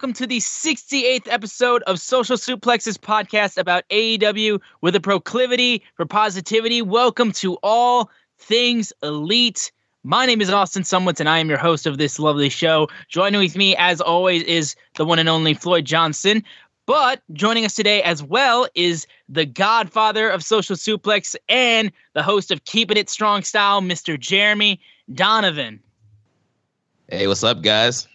Welcome to the 68th episode of Social Suplexes podcast about AEW with a proclivity for positivity. Welcome to all things elite. My name is Austin Sumwitz, and I am your host of this lovely show. Joining with me, as always, is the one and only Floyd Johnson. But joining us today as well is the godfather of social suplex and the host of Keeping It Strong Style, Mr. Jeremy Donovan. Hey, what's up, guys?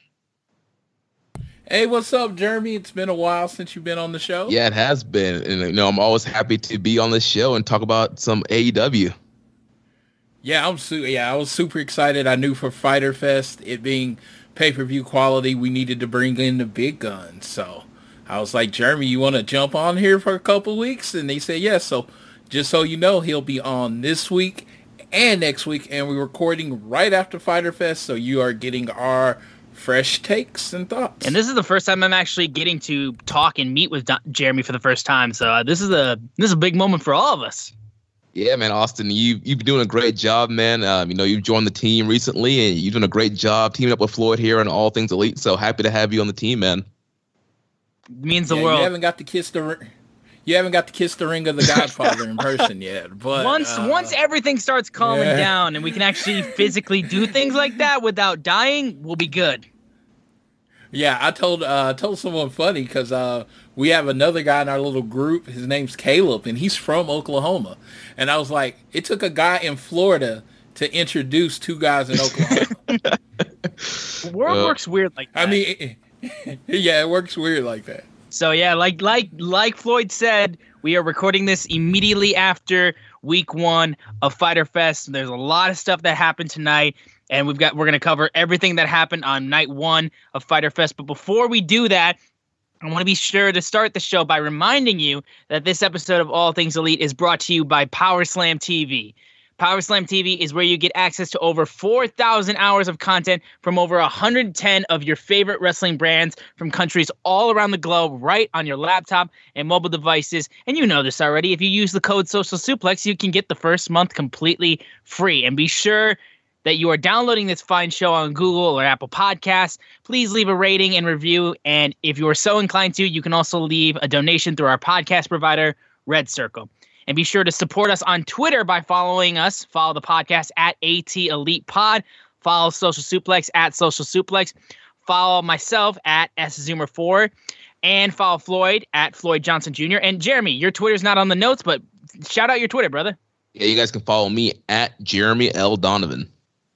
Hey, what's up, Jeremy? It's been a while since you've been on the show. Yeah, it has been, and you know, I'm always happy to be on this show and talk about some AEW. Yeah, I'm su- yeah, I was super excited. I knew for Fighter Fest, it being pay-per-view quality, we needed to bring in the big guns. So I was like, Jeremy, you want to jump on here for a couple weeks? And they said yes. So just so you know, he'll be on this week and next week, and we're recording right after Fighter Fest. So you are getting our fresh takes and thoughts. And this is the first time I'm actually getting to talk and meet with Don- Jeremy for the first time. So uh, this is a this is a big moment for all of us. Yeah, man, Austin, you you've been doing a great job, man. Um, you know, you've joined the team recently, and you've done a great job teaming up with Floyd here on All Things Elite. So happy to have you on the team, man. It means the Yeah, world. You haven't got to kiss the ri- you haven't got to kiss the ring of the Godfather in person yet. But once uh, once everything starts calming yeah. down and we can actually physically do things like that without dying, we'll be good. Yeah, I told uh, told someone funny because uh, we have another guy in our little group. His name's Caleb, and he's from Oklahoma. And I was like, it took a guy in Florida to introduce two guys in Oklahoma. The world Uh, works weird like that. I mean, yeah, it works weird like that. So yeah, like like like Floyd said, we are recording this immediately after week one of Fighter Fest. There's a lot of stuff that happened tonight, and we've got we're gonna cover everything that happened on night one of Fighter Fest. But before we do that, I want to be sure to start the show by reminding you that this episode of All Things Elite is brought to you by Power Slam TV. Power Slam TV is where you get access to over 4,000 hours of content from over 110 of your favorite wrestling brands from countries all around the globe right on your laptop and mobile devices. And you know this already. If you use the code Social Suplex, you can get the first month completely free. And be sure that you are downloading this fine show on Google or Apple Podcasts. Please leave a rating and review. And if you are so inclined to, you can also leave a donation through our podcast provider, Red Circle. And be sure to support us on Twitter by following us. Follow the podcast at AT Elite Pod. Follow Social Suplex at Social Suplex. Follow myself at S Zoomer 4 and follow Floyd at Floyd Johnson Jr. And Jeremy, your Twitter's not on the notes, but shout out your Twitter, brother. Yeah, you guys can follow me at Jeremy L. Donovan.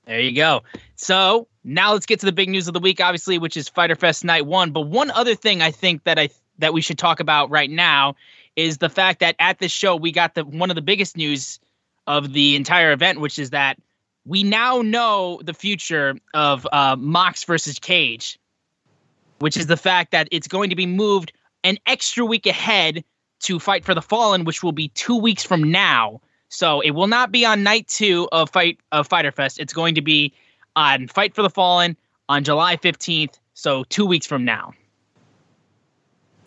There you go. So now let's get to the big news of the week, obviously, which is Fighter Fest Night One. But one other thing I think that I that we should talk about right now is the fact that at this show we got the one of the biggest news of the entire event, which is that we now know the future of uh, Mox versus Cage, which is the fact that it's going to be moved an extra week ahead to Fight for the Fallen, which will be two weeks from now. So it will not be on night two of Fight of Fighter Fest. It's going to be on Fight for the Fallen on July 15th. So two weeks from now.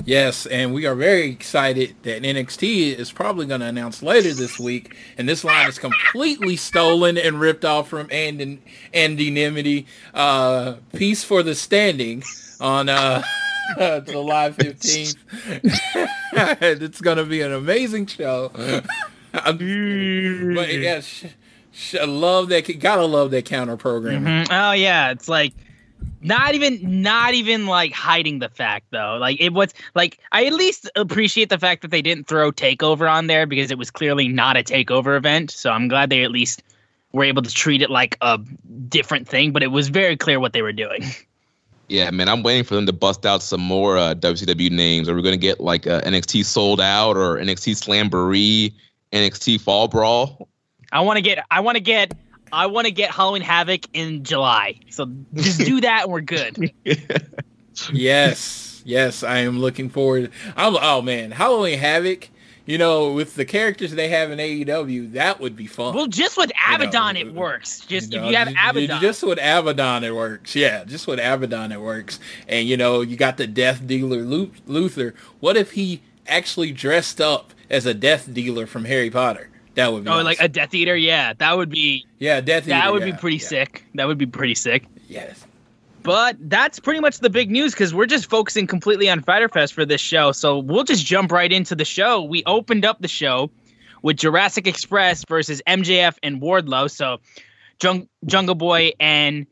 Yes, and we are very excited that NXT is probably going to announce later this week, and this line is completely stolen and ripped off from and Andy Uh, Peace for the Standing on uh, July 15th. it's going to be an amazing show. but yes, I love that. Gotta love that counter program. Mm-hmm. Oh yeah, it's like not even not even like hiding the fact though. Like it was like I at least appreciate the fact that they didn't throw takeover on there because it was clearly not a takeover event. So I'm glad they at least were able to treat it like a different thing. But it was very clear what they were doing. Yeah, man, I'm waiting for them to bust out some more uh, WCW names. Are we going to get like uh, NXT Souled Out or NXT Slamboree, NXT Fall Brawl? I want to get. I want to get. I want to get Halloween Havoc in July. So just do that, and we're good. yes, yes, I am looking forward. I'm, oh man, Halloween Havoc. You know, with the characters they have in AEW, that would be fun. Well, just with Abaddon, you know, it works. Just you know, if you have Abaddon, just with Abaddon, it works. Yeah, just with Abaddon, it works. And you know, you got the Death Dealer Luther. What if he actually dressed up as a Death Dealer from Harry Potter? That would be. Oh, awesome. like a Death Eater? Yeah, that would be. Yeah, Death Eater. That would yeah, be pretty yeah. sick. That would be pretty sick. Yes. But that's pretty much the big news because we're just focusing completely on Fighter Fest for this show. So we'll just jump right into the show. We opened up the show with Jurassic Express versus MJF and Wardlow. So Jung- Jungle Boy and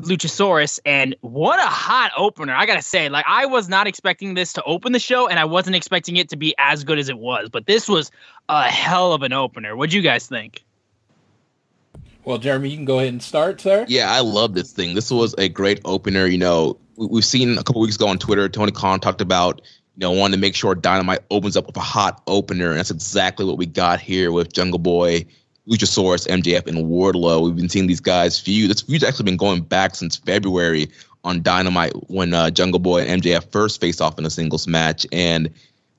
Luchasaurus, and what a hot opener! I gotta say, like I was not expecting this to open the show, and I wasn't expecting it to be as good as it was. But this was a hell of an opener. What'd you guys think? Well, Jeremy, you can go ahead and start, sir. Yeah, I love this thing. This was a great opener. You know, we've seen a couple weeks ago on Twitter, Tony Khan talked about you know wanting to make sure Dynamite opens up with a hot opener, and that's exactly what we got here with Jungle Boy Luchasaurus, MJF, and Wardlow. We've been seeing these guys feud. This feud's actually been going back since February on Dynamite when uh, Jungle Boy and MJF first faced off in a singles match. And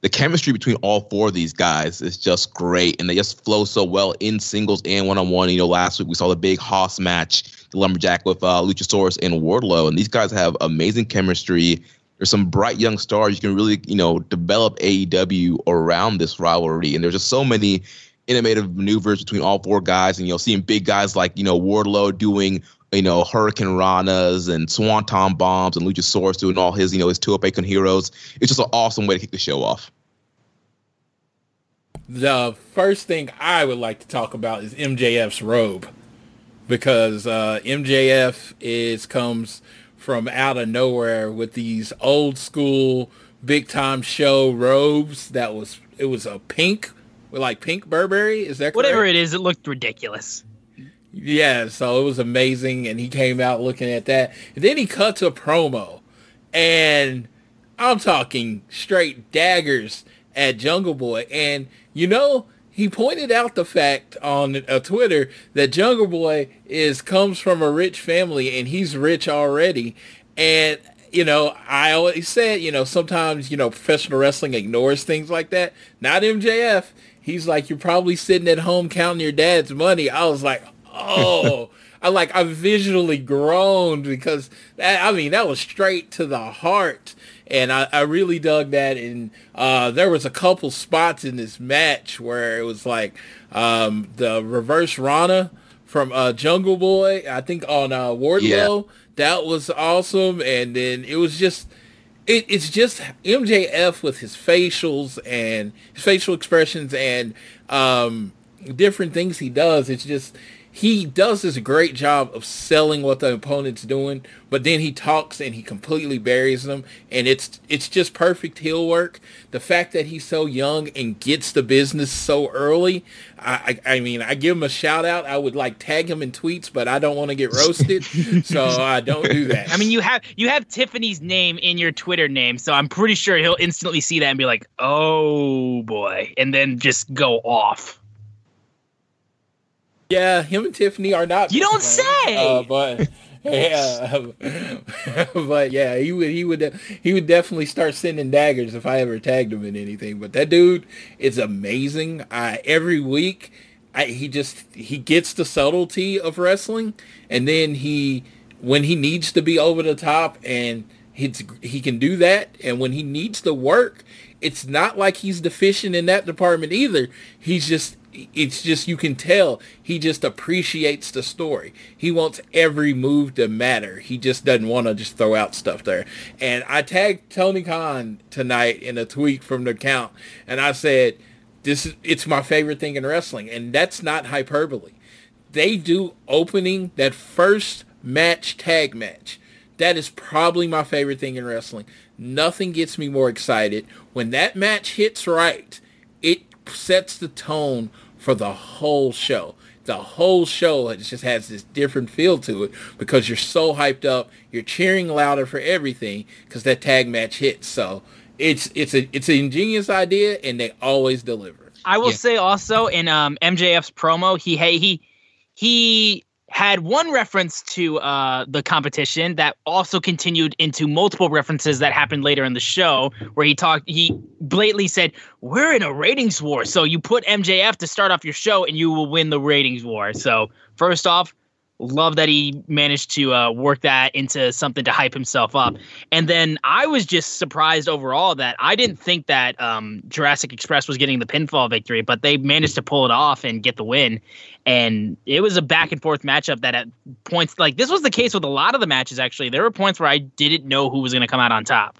the chemistry between all four of these guys is just great. And they just flow so well in singles and one on one. You know, last week we saw the big Hoss match, the Lumberjack with uh, Luchasaurus and Wardlow. And these guys have amazing chemistry. There's some bright young stars. You can really, you know, develop AEW around this rivalry. And there's just so many innovative maneuvers between all four guys, and you know, seeing big guys like you know Wardlow doing you know Hurricanranas and Swanton bombs, and Luchasaurus doing all his you know his two up heroes. It's just an awesome way to kick the show off. The first thing I would like to talk about is MJF's robe, because uh, MJF is comes from out of nowhere with these old school big time show robes that was it was a pink with like pink Burberry. Is that correct? whatever it is? It looked ridiculous. Yeah, so it was amazing, and he came out looking at that. And then he cuts a promo, and I'm talking straight daggers at Jungle Boy. And you know, he pointed out the fact on uh, Twitter that Jungle Boy is comes from a rich family, and he's rich already. And you know, I always said, you know, sometimes you know professional wrestling ignores things like that. Not MJF he's like, you're probably sitting at home counting your dad's money. I was like, oh. I like I visually groaned because that I mean that was straight to the heart and I, I really dug that and uh, there was a couple spots in this match where it was like um, the reverse Rana from uh, Jungle Boy I think on uh, Wardlow yeah. that was awesome and then it was just it, it's just MJF with his facials and his facial expressions and um, different things he does. It's just he does this great job of selling what the opponent's doing, but then he talks and he completely buries them, and it's it's just perfect heel work. The fact that he's so young and gets the business so early, I, I, I mean, I give him a shout out. I would like tag him in tweets, but I don't want to get roasted, so I don't do that. I mean, you have you have Tiffany's name in your Twitter name, so I'm pretty sure he'll instantly see that and be like, "Oh boy," and then just go off. Yeah, him and Tiffany are not. You don't say. Uh, but yeah, but yeah, he would he would he would definitely start sending daggers if I ever tagged him in anything. But that dude is amazing. I every week, I, he just he gets the subtlety of wrestling, and then he when he needs to be over the top and he's he can do that, and when he needs to work, it's not like he's deficient in that department either. He's just it's just you can tell he just appreciates the story. He wants every move to matter. He just doesn't want to just throw out stuff there. And I tagged Tony Khan tonight in a tweet from the account, and I said, "This is it's my favorite thing in wrestling," and that's not hyperbole. They do opening that first match tag match. That is probably my favorite thing in wrestling. Nothing gets me more excited when that match hits right. It sets the tone for the whole show. The whole show just has this different feel to it because you're so hyped up. You're cheering louder for everything because that tag match hits. So it's it's a it's an ingenious idea and they always deliver. I will yeah. say also in um, MJF's promo, he hey he he had one reference to uh, the competition that also continued into multiple references that happened later in the show, where he talked, he blatantly said, "We're in a ratings war, so you put MJF to start off your show, and you will win the ratings war." So first off, love that he managed to uh, work that into something to hype himself up. And then I was just surprised overall that I didn't think that um, Jurassic Express was getting the pinfall victory, but they managed to pull it off and get the win. And it was a back and forth matchup that at points like this was the case with a lot of the matches. Actually, there were points where I didn't know who was going to come out on top.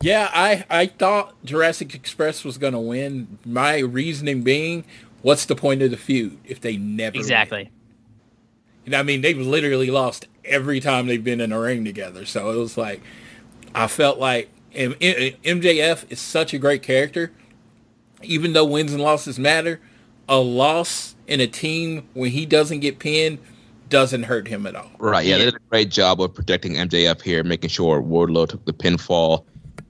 Yeah, I, I thought Jurassic Express was going to win. My reasoning being what's the point of the feud if they never exactly? Win? You know, I mean, they've literally lost every time they've been in a ring together. So it was like, I felt like MJF is such a great character. Even though wins and losses matter, a loss in a team when he doesn't get pinned doesn't hurt him at all. Right. Yeah, they did a great job of protecting MJF here, making sure Wardlow took the pinfall.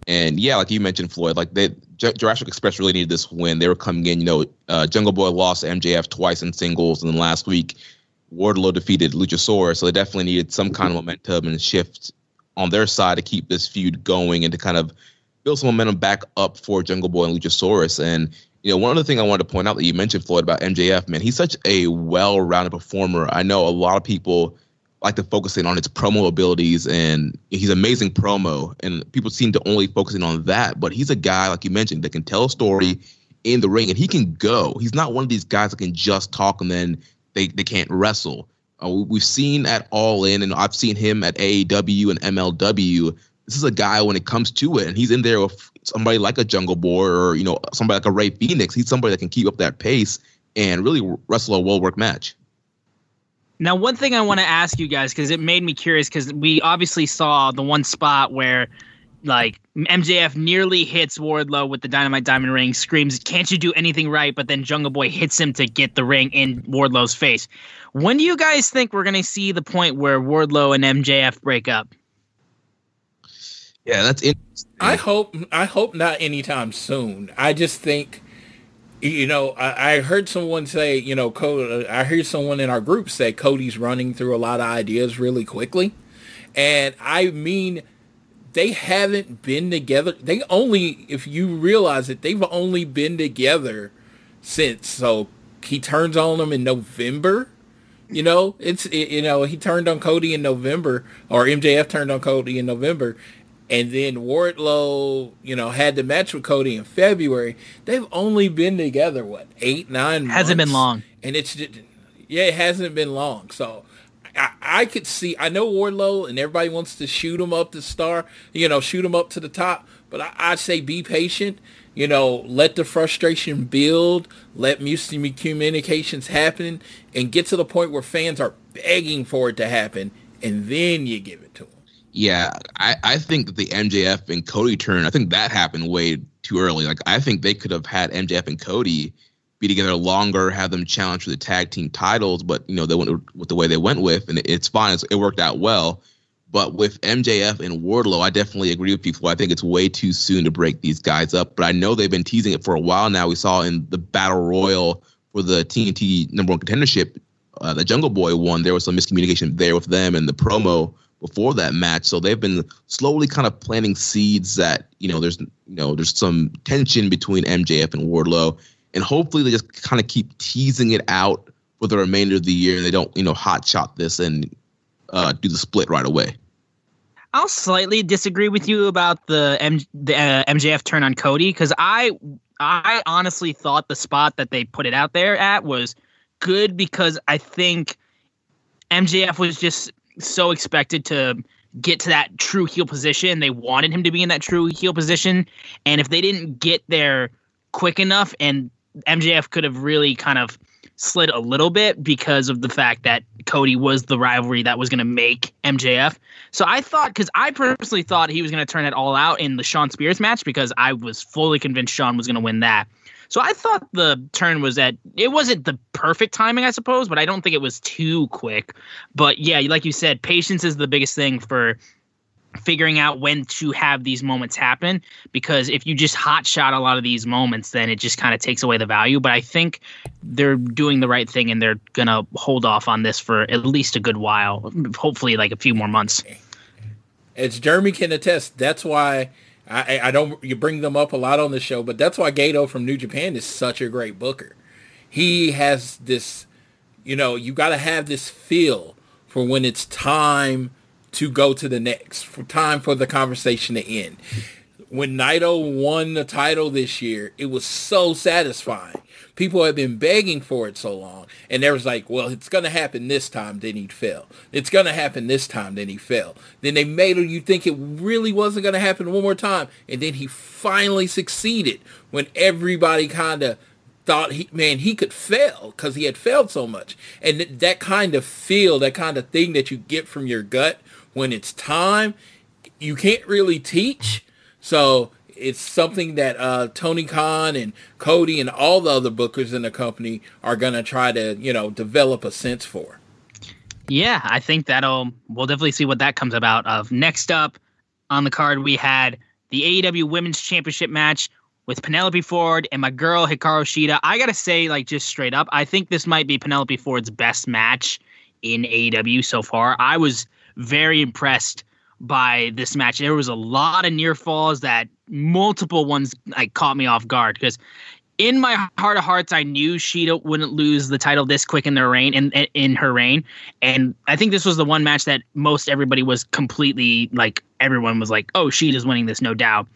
And yeah, like you mentioned, Floyd, like they Jurassic Express really needed this win. They were coming in, you know, uh, Jungle Boy lost MJF twice in singles, and then last week Wardlow defeated Luchasaurus, so they definitely needed some kind of momentum and shift on their side to keep this feud going and to kind of build some momentum back up for Jungle Boy and Luchasaurus. And you know, one other thing I wanted to point out that you mentioned, Floyd, about MJF, man, he's such a well-rounded performer. I know a lot of people like to focus in on his promo abilities and he's amazing promo and people seem to only focus in on that but he's a guy like you mentioned that can tell a story in the ring and he can go. He's not one of these guys that can just talk and then they, they can't wrestle. Uh, we've seen at all in and i've seen him at aew and mlw this is a guy when it comes to it and he's in there with somebody like a jungle boy or you know somebody like a Rey Fenix he's somebody that can keep up that pace and really wrestle a well worked match now, one thing I want to ask you guys because it made me curious because we obviously saw the one spot where like MJF nearly hits Wardlow with the Dynamite Diamond Ring, screams, "Can't you do anything right?" But then Jungle Boy hits him to get the ring in Wardlow's face. When do you guys think we're going to see the point where Wardlow and MJF break up? Yeah, that's interesting. I hope I hope not anytime soon. I just think you know, I, I, heard someone say, you know, Cody, uh, I heard someone in our group say Cody's running through a lot of ideas really quickly. And I mean they haven't been together. They only, if you realize it, they've only been together since. So he turns on them in November. You know, it's it, you know he turned on Cody in November, or MJF turned on Cody in November, and then Wardlow, you know, had the match with Cody in February. They've only been together what eight, nine. Hasn't months, been long, and it's just, yeah, it hasn't been long. So I, I could see. I know Wardlow, and everybody wants to shoot him up the star, you know, shoot him up to the top. But I, I'd say be patient. You know, let the frustration build. Let mutual communications happen, and get to the point where fans are begging for it to happen, and then you give it. Yeah, I, I think that the MJF and Cody turn, I think that happened way too early. Like I think they could have had MJF and Cody be together longer, have them challenge for the tag team titles, but you know they went with the way they went with, and it's fine. It's, it worked out well. But with MJF and Wardlow, I definitely agree with people. I think it's way too soon to break these guys up. But I know they've been teasing it for a while now. We saw in the Battle Royal for the TNT number one contendership, uh, the Jungle Boy won. There was some miscommunication there with them and the promo before that match. So they've been slowly kind of planting seeds that you know there's you know there's some tension between MJF and Wardlow, and hopefully they just kind of keep teasing it out for the remainder of the year, and they don't you know hot shot this and uh, do the split right away. I'll slightly disagree with you about the M- the uh, MJF turn on Cody because I I honestly thought the spot that they put it out there at was good because I think MJF was just so expected to get to that true heel position. They wanted him to be in that true heel position. And if they didn't get there quick enough, and MJF could have really kind of slid a little bit because of the fact that Cody was the rivalry that was going to make MJF. So I thought, because I personally thought he was going to turn it all out in the Shawn Spears match because I was fully convinced Shawn was going to win that. So I thought the turn was at it wasn't the perfect timing, I suppose, but I don't think it was too quick. But yeah, like you said, patience is the biggest thing for figuring out when to have these moments happen because if you just hot shot a lot of these moments then it just kind of takes away the value but i think they're doing the right thing and they're gonna hold off on this for at least a good while hopefully like a few more months as jeremy can attest that's why I, I don't you bring them up a lot on the show, but that's why Gedo from New Japan is such a great booker. He has this, you know, you got to have this feel for when it's time to go to the next, for time for the conversation to end. When Naito won the title this year, it was so satisfying people have been begging for it so long. And there was like, well, it's to happen this time. Then he fell. It's to happen this time. Then he fell. Then they made you think it really wasn't to happen one more time. And then he finally succeeded when everybody kind of thought he man he could fail because he had failed so much and th- that kind of feel that kind of thing that you get from your gut when it's time you can't really teach so it's something that uh, Tony Khan and Cody and all the other bookers in the company are going to try to, you know, develop a sense for. Yeah, I think that'll we'll definitely see what that comes about of. Next up on the card we had the AEW Women's Championship match with Penelope Ford and my girl Hikaru Shida. I got to say like just straight up, I think this might be Penelope Ford's best match in AEW so far. I was very impressed by this match. There was a lot of near falls that multiple ones like caught me off guard because in my heart of hearts, I knew Shida wouldn't lose the title this quick in their reign in in her reign, and I think this was the one match that most everybody was completely like everyone was like, "Oh, Shida's winning this, no doubt."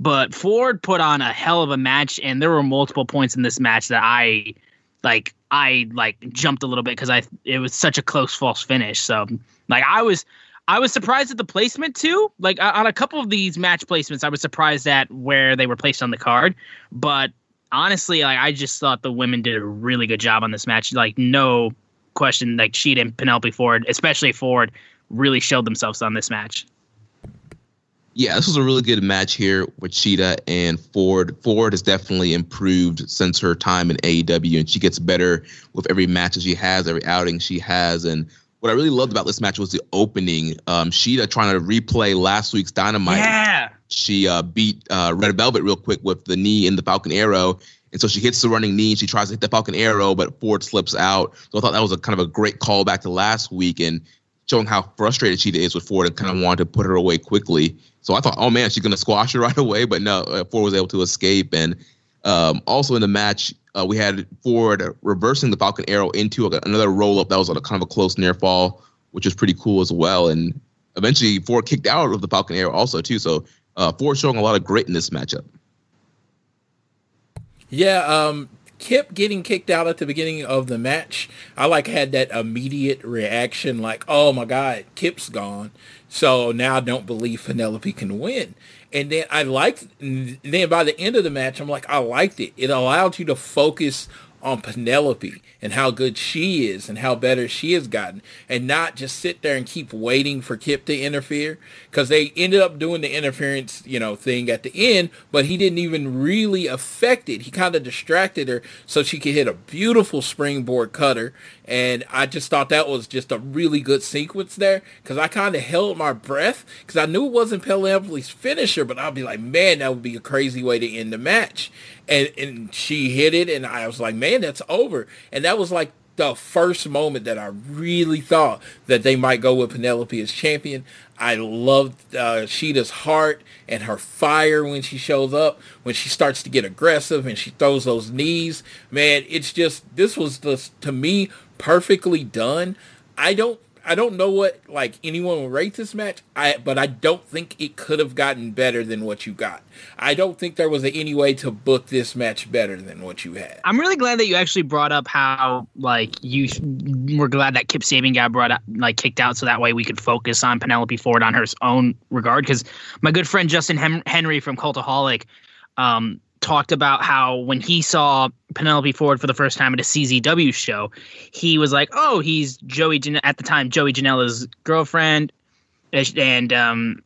But Ford put on a hell of a match, and there were multiple points in this match that I like. I like jumped a little bit because I it was such a close false finish. So like I was I was surprised at the placement too. Like on a couple of these match placements, I was surprised at where they were placed on the card. But honestly, like I just thought the women did a really good job on this match. Like no question, like Sheet and Penelope Ford, especially Ford, really showed themselves on this match. Yeah, this was a really good match here with Shida and Ford. Ford has definitely improved since her time in AEW, and she gets better with every match that she has, every outing she has, and what I really loved about this match was the opening. Um, Shida trying to replay last week's Dynamite. Yeah. She uh, beat uh, Red Velvet real quick with the knee in the Falcon Arrow. And so she hits the running knee. She tries to hit the Falcon Arrow, but Ford slips out. So I thought that was a kind of a great callback to last week and showing how frustrated she is with Ford and kind of wanted to put her away quickly. So I thought, oh man, she's gonna squash her right away, but no, uh, Ford was able to escape. And um, also in the match, uh, we had Ford reversing the Falcon Arrow into a, another roll up that was a kind of a close near fall, which was pretty cool as well. And eventually, Ford kicked out of the Falcon Arrow also too. So uh, Ford showing a lot of grit in this matchup. Yeah, um, Kip getting kicked out at the beginning of the match, I like had that immediate reaction, like, "Oh my God, Kip's gone." So now I don't believe Penelope can win. And then I liked. Then by the end of the match, I'm like, I liked it. It allowed you to focus on Penelope and how good she is and how better she has gotten and not just sit there and keep waiting for Kip to interfere because they ended up doing the interference, you know, thing at the end, but he didn't even really affect it. He kind of distracted her so she could hit a beautiful springboard cutter and I just thought that was just a really good sequence there because I kind of held my breath because I knew it wasn't Penelope's finisher, but I'd be like, man, that would be a crazy way to end the match. And, and she hit it, and I was like, man, that's over. And that was like the first moment that I really thought that they might go with Penelope as champion. I loved uh, Shida's heart and her fire when she shows up, when she starts to get aggressive and she throws those knees. Man, it's just, this was just, to me, perfectly done. I don't I don't know what like anyone would rate this match. I but I don't think it could have gotten better than what you got. I don't think there was any way to book this match better than what you had. I'm really glad that you actually brought up how like you were glad that Kip Sabian got brought up like kicked out so that way we could focus on Penelope Ford on her own regard because my good friend Justin Hem- Henry from Cultaholic um talked about how when he saw Penelope Ford for the first time at a CZW show, he was like, "Oh, he's Joey Jan- at the time Joey Janela's girlfriend," and um,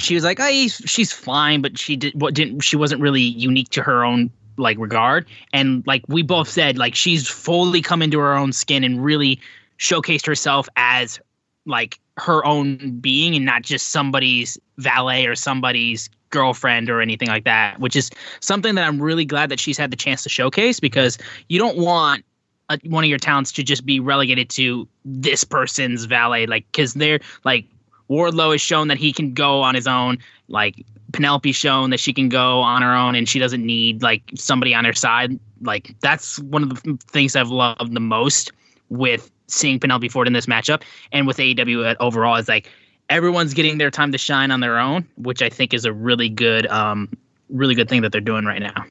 she was like, "Oh, she's fine, but she did what didn't she wasn't really unique to her own like regard." And like we both said, like she's fully come into her own skin and really showcased herself as like her own being and not just somebody's valet or somebody's girlfriend or anything like that, which is something that I'm really glad that she's had the chance to showcase because you don't want a, one of your talents to just be relegated to this person's valet, like because they're like Wardlow has shown that he can go on his own, like Penelope's shown that she can go on her own and she doesn't need like somebody on her side. Like that's one of the things I've loved the most with seeing Penelope Ford in this matchup and with AEW overall is like everyone's getting their time to shine on their own, which I think is a really good, um, really good thing that they're doing right now.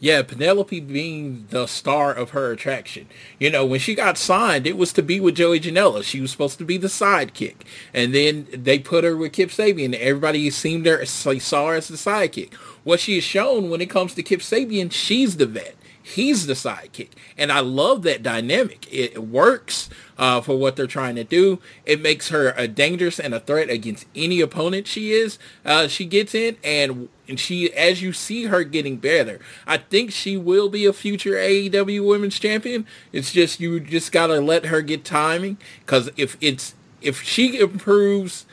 Yeah, Penelope being the star of her attraction. You know, when she got signed, it was to be with Joey Janela. She was supposed to be the sidekick. And then they put her with Kip Sabian. Everybody seemed her, saw her as the sidekick. What she has shown when it comes to Kip Sabian, she's the vet. He's the sidekick. And I love that dynamic. It works uh, for what they're trying to do. It makes her a dangerous and a threat against any opponent she is, uh, she gets in. And, and she, as you see her getting better, I think she will be a future AEW Women's Champion. It's just, you just got to let her get timing. Because if it's, if she improves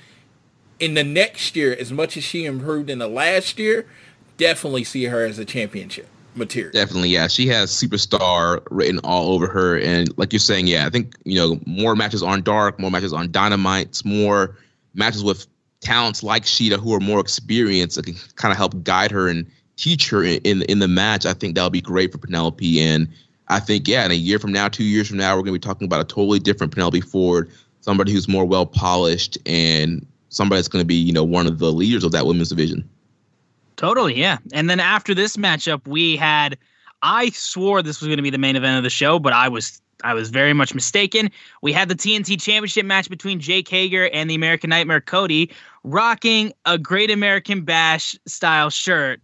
in the next year as much as she improved in the last year, definitely see her as a championship material. Definitely, yeah. She has superstar written all over her, and like you're saying, yeah, I think you know more matches on Dark, more matches on Dynamites, more matches with talents like Shida who are more experienced that can kind of help guide her and teach her in, in in the match. I think that'll be great for Penelope, and I think yeah, in a year from now, two years from now, we're gonna be talking about a totally different Penelope Ford, somebody who's more well polished and somebody that's to be you know one of the leaders of that women's division. Totally, yeah. And then after this matchup, we had I swore this was going to be the main event of the show, but I was I was very much mistaken. We had the TNT Championship match between Jake Hager and the American Nightmare Cody, rocking a Great American Bash style shirt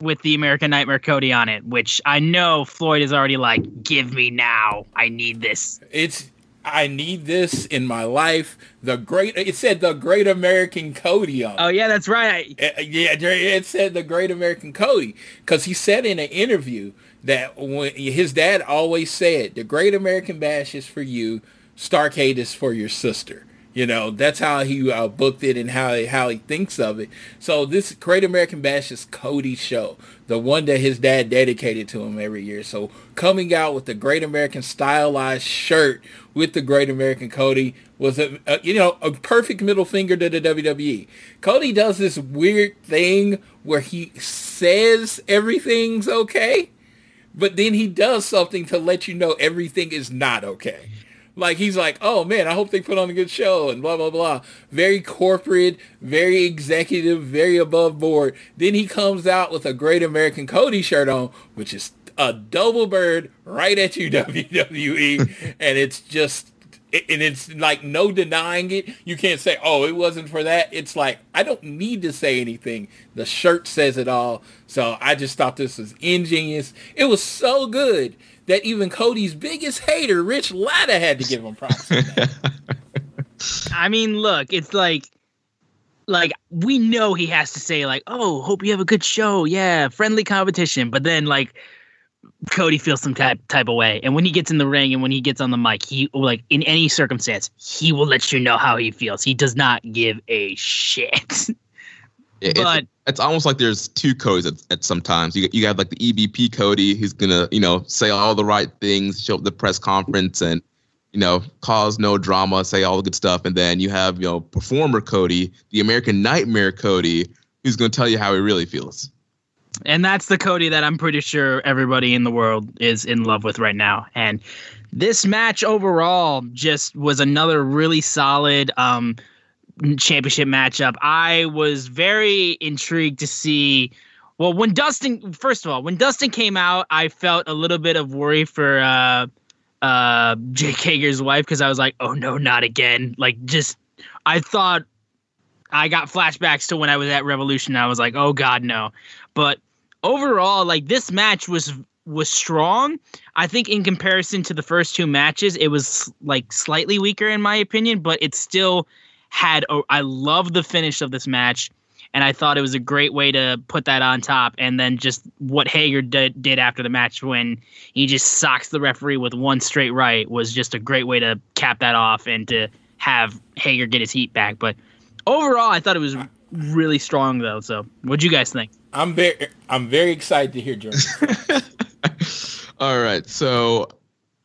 with the American Nightmare Cody on it, which I know Floyd is already like, "Give me now, I need this." It's I need this in my life. The great, it said the Great American Cody on. Oh yeah, that's right. Uh, yeah, it said the Great American Cody because he said in an interview that when his dad always said the Great American Bash is for you, Starcade is for your sister. You know, that's how he uh, booked it and how how he thinks of it. So this Great American Bash is Cody's show, the one that his dad dedicated to him every year. So coming out with the Great American stylized shirt with the Great American Cody was a, a you know a perfect middle finger to the WWE. Cody does this weird thing where he says everything's okay, but then he does something to let you know everything is not okay. Like he's like, oh man, I hope they put on a good show and blah blah blah. Very corporate, very executive, very above board. Then he comes out with a Great American Cody shirt on, which is a double bird right at you WWE, and it's just and it's like no denying it. You can't say, "Oh, it wasn't for that." It's like I don't need to say anything. The shirt says it all. So I just thought this was ingenious. It was so good that even Cody's biggest hater, Rich Latta, had to give him props. I mean, look, it's like like we know he has to say like, "Oh, hope you have a good show." Yeah, friendly competition. But then like Cody feels some type type of way, and when he gets in the ring and when he gets on the mic, he like in any circumstance, he will let you know how he feels. He does not give a shit. It, but it's, it's, almost like there's two codes at, at sometimes. You you have like the EVP Cody, who's gonna you know say all the right things, show up the press conference, and you know cause no drama, say all the good stuff, and then you have you know performer Cody, the American Nightmare Cody, who's gonna tell you how he really feels. And that's the Cody that I'm pretty sure everybody in the world is in love with right now. And this match overall just was another really solid um, championship matchup. I was very intrigued to see. Well, when Dustin, first of all, when Dustin came out, I felt a little bit of worry for uh, uh, Jake Hager's wife because I was like, oh no, not again. Like, just, I thought I got flashbacks to when I was at Revolution. I was like, oh God, no. But overall, like this match was was strong. I think in comparison to the first two matches, it was like slightly weaker in my opinion, but it still had. A, I love the finish of this match, and I thought it was a great way to put that on top. And then just what Hager did, did after the match when he just socks the referee with one straight right was just a great way to cap that off and to have Hager get his heat back. But overall, I thought it was really strong though. So, what'd you guys think? I'm very, I'm very excited to hear Jordan. All right, so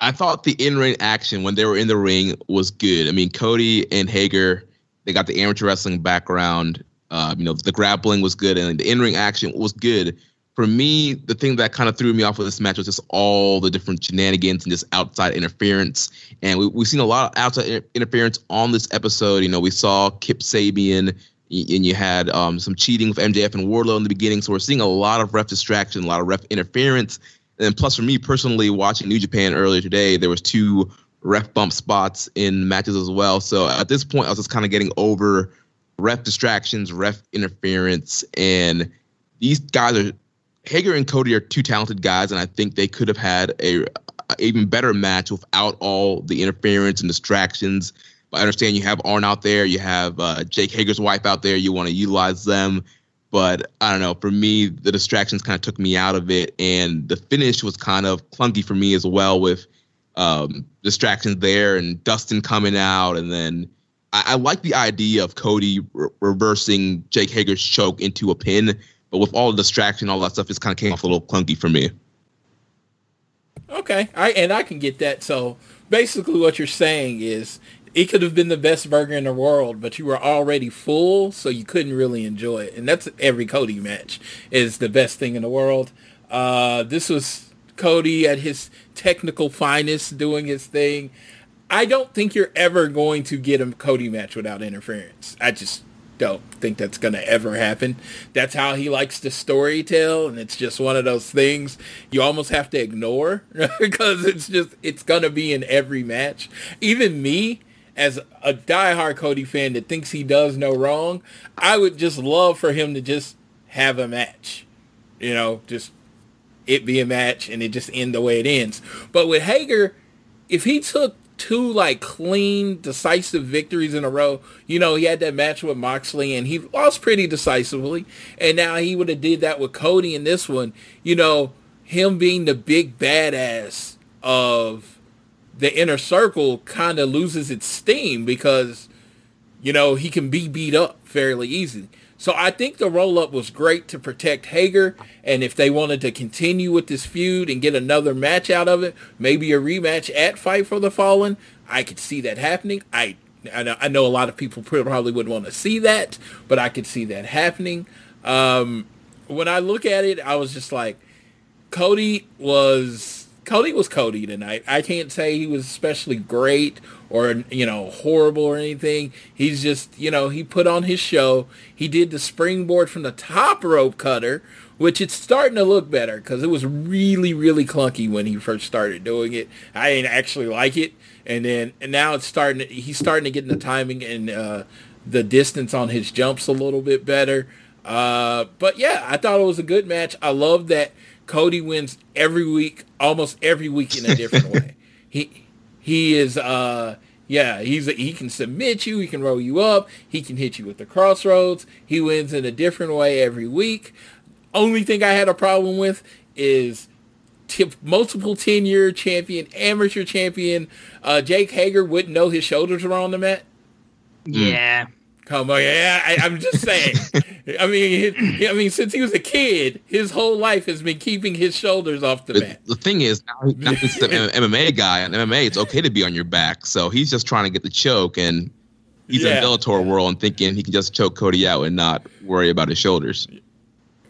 I thought the in-ring action when they were in the ring was good. I mean, Cody and Hager, they got the amateur wrestling background. Uh, you know, the grappling was good, and the in-ring action was good. For me, the thing that kind of threw me off with this match was just all the different shenanigans and just outside interference. And we, we've seen a lot of outside interference on this episode. You know, we saw Kip Sabian and you had um, some cheating with MJF and Wardlow in the beginning. So we're seeing a lot of ref distraction, a lot of ref interference. And plus, for me personally, watching New Japan earlier today, there was two ref bump spots in matches as well. So at this point, I was just kind of getting over ref distractions, ref interference, and these guys are Hager and Cody are two talented guys, and I think they could have had a, a even better match without all the interference and distractions But I understand you have Arn out there, you have uh, Jake Hager's wife out there. You want to utilize them, but I don't know. For me, the distractions kind of took me out of it, and the finish was kind of clunky for me as well with um, distractions there and Dustin coming out, and then I, I like the idea of Cody re- reversing Jake Hager's choke into a pin, but with all the distraction, all that stuff, it kind of came off a little clunky for me. Okay, I and I can get that. So basically, what you're saying is it could have been the best burger in the world, but you were already full, so you couldn't really enjoy it. And that's every Cody match is the best thing in the world. Uh, this was Cody at his technical finest doing his thing. I don't think you're ever going to get a Cody match without interference. I just don't think that's going to ever happen. That's how he likes to story tell, and it's just one of those things you almost have to ignore because it's just it's going to be in every match. Even me, as a diehard Cody fan that thinks he does no wrong, I would just love for him to just have a match. You know, just it be a match and it just end the way it ends. But with Hager, if he took two like clean, decisive victories in a row, you know, he had that match with Moxley and he lost pretty decisively. And now he would have did that with Cody in this one. You know, him being the big badass of the inner circle kind of loses its steam because you know, he can be beat up fairly easily. So I think the roll up was great to protect Hager. And if they wanted to continue with this feud and get another match out of it, maybe a rematch at Fight for the Fallen, I could see that happening. I I know, a lot of people probably would want to see that, but I could see that happening. Um, when I look at it, I was just like, Cody was Cody was Cody tonight. I can't say he was especially great or you know horrible or anything. He's just you know he put on his show. He did the springboard from the top rope cutter, which it's starting to look better because it was really really clunky when he first started doing it. I didn't actually like it, and then and now it's starting. To, he's starting to get in the timing and uh, the distance on his jumps a little bit better. Uh, but yeah, I thought it was a good match. I love that Cody wins every week, almost every week in a different way. He he is uh yeah, he's a, he can submit you, he can roll you up, he can hit you with the Cross Rhodes. He wins in a different way every week. Only thing I had a problem with is t- multiple 10 year champion, amateur champion, uh, Jake Hager wouldn't know his shoulders were on the mat. Yeah. Come on, yeah. I, am just saying. I mean, I mean, since he was a kid, his whole life has been keeping his shoulders off the, mat. The thing is, now, now he's the MMA guy, and MMA, it's okay to be on your back. So he's just trying to get the choke, and he's yeah. in Bellator world and thinking he can just choke Cody out and not worry about his shoulders.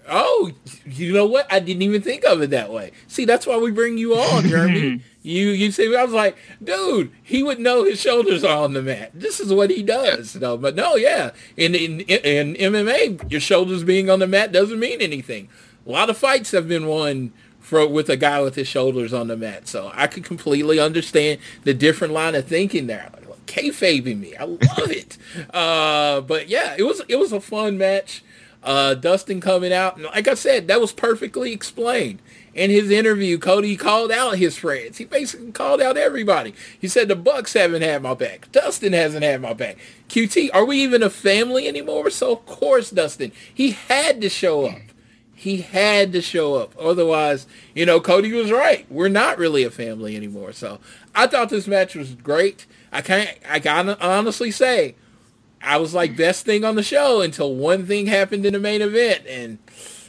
Oh, you know what? I didn't even think of it that way. See, that's why we bring you on, Jeremy. you you see, I was like, dude, he would know his shoulders are on the mat. This is what he does. No, but no, yeah. In in in MMA, your shoulders being on the mat doesn't mean anything. A lot of fights have been won for with a guy with his shoulders on the mat. So I could completely understand the different line of thinking there. Like, kayfabing me, I love it. Uh, but yeah, it was it was a fun match. Uh, Dustin coming out, and like I said, that was perfectly explained. In his interview, Cody called out his friends. He basically called out everybody. He said the Bucks haven't had my back. Dustin hasn't had my back. QT, are we even a family anymore? So of course, Dustin, he had to show up. He had to show up. Otherwise, you know, Cody was right. We're not really a family anymore. So I thought this match was great. I can't. I can honestly say I was like best thing on the show until one thing happened in the main event and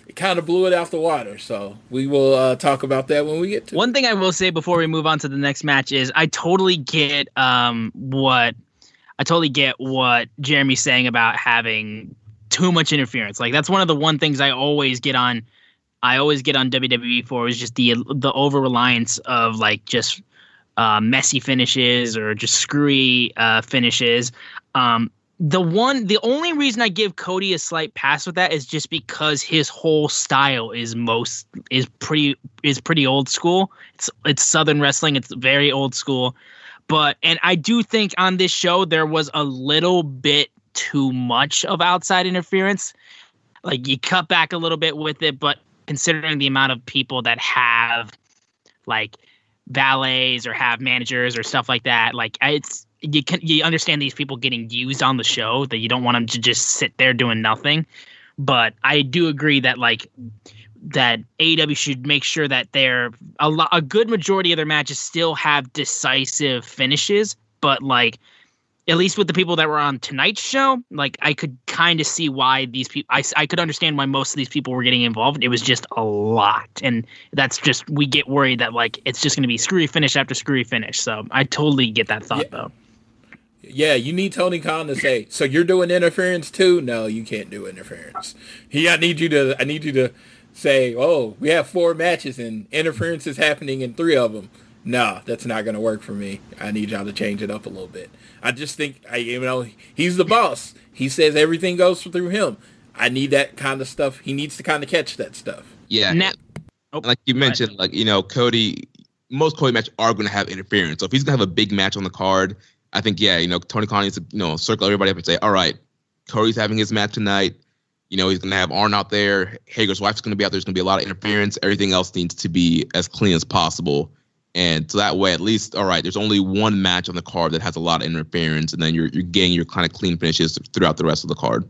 it kind of blew it out the water. So we will uh, talk about that when we get to One thing I will say before we move on to the next match is I totally get um, what I totally get what Jeremy's saying about having too much interference. Like that's one of the one things I always get on I always get on WWE for is just the the over reliance of like just uh, messy finishes or just screwy uh, finishes. Um, the one the only reason I give Cody a slight pass with that is just because his whole style is most is pretty is pretty old school. It's it's southern wrestling, it's very old school. But and I do think on this show there was a little bit too much of outside interference. Like you cut back a little bit with it, but considering the amount of people that have like valets or have managers or stuff like that, like it's you can you understand these people getting used on the show that you don't want them to just sit there doing nothing. But i do agree that like that AEW should make sure that they're a, lo- a good majority of their matches still have decisive finishes. But like at least with the people that were on tonight's show like i could kind of see why these people I, I could understand why most of these people were getting involved. It was just a lot. And that's just we get worried that like it's just going to be screwy finish after screwy finish. So i totally get that thought yeah. though yeah, you need Tony Khan to say, so you're doing interference too? No, you can't do interference. He, I need you to, I need you to say, oh, we have four matches and interference is happening in three of them. No, that's not going to work for me. I need y'all to change it up a little bit. I just think, I, you know, he's the boss. He says everything goes through him. I need that kind of stuff. He needs to kind of catch that stuff. Yeah. Now, oh, like you mentioned, like, you know, Cody, most Cody matches are going to have interference. So if he's going to have a big match on the card, I think yeah, you know, Tony Khan needs to you know circle everybody up and say, all right, Cody's having his match tonight. You know, he's gonna have Arn out there. Hager's wife's gonna be out there. There's gonna be a lot of interference. Everything else needs to be as clean as possible. And so that way, at least, all right, there's only one match on the card that has a lot of interference, and then you're you're getting your kind of clean finishes throughout the rest of the card.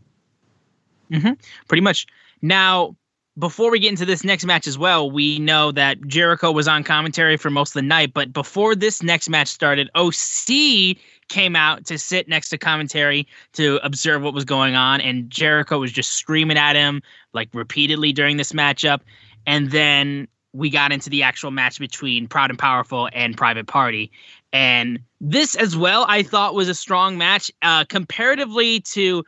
Mm-hmm. Pretty much. Now, before we get into this next match as well, we know that Jericho was on commentary for most of the night. But before this next match started, OC came out to sit next to commentary to observe what was going on, and Jericho was just screaming at him like repeatedly during this matchup. And then we got into the actual match between Proud and Powerful and Private Party. And this as well, I thought was a strong match. Uh, comparatively to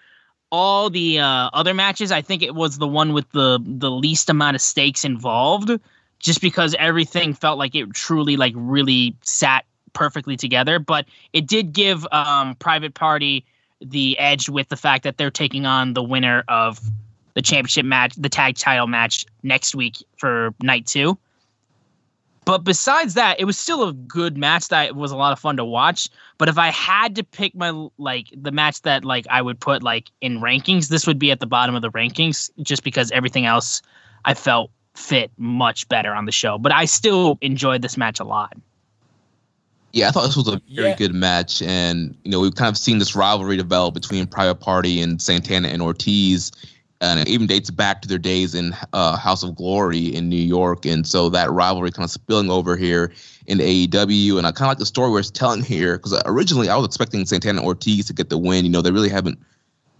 all the uh, other matches, I think it was the one with the the least amount of stakes involved, just because everything felt like it truly like really sat perfectly together. But it did give um, Private Party the edge with the fact that they're taking on the winner of the championship match, the tag title match next week for night two. But besides that, it was still a good match that was a lot of fun to watch. But if I had to pick my like the match that like I would put like in rankings, this would be at the bottom of the rankings just because everything else I felt fit much better on the show. But I still enjoyed this match a lot. Yeah, I thought this was a very Yeah. good match, and you know we've kind of seen this rivalry develop between Private Party and Santana and Ortiz, and it even dates back to their days in uh, House of Glory in New York, and so that rivalry kind of spilling over here in AEW, and I kind of like the story we're telling here because originally I was expecting Santana Ortiz to get the win. You know, they really haven't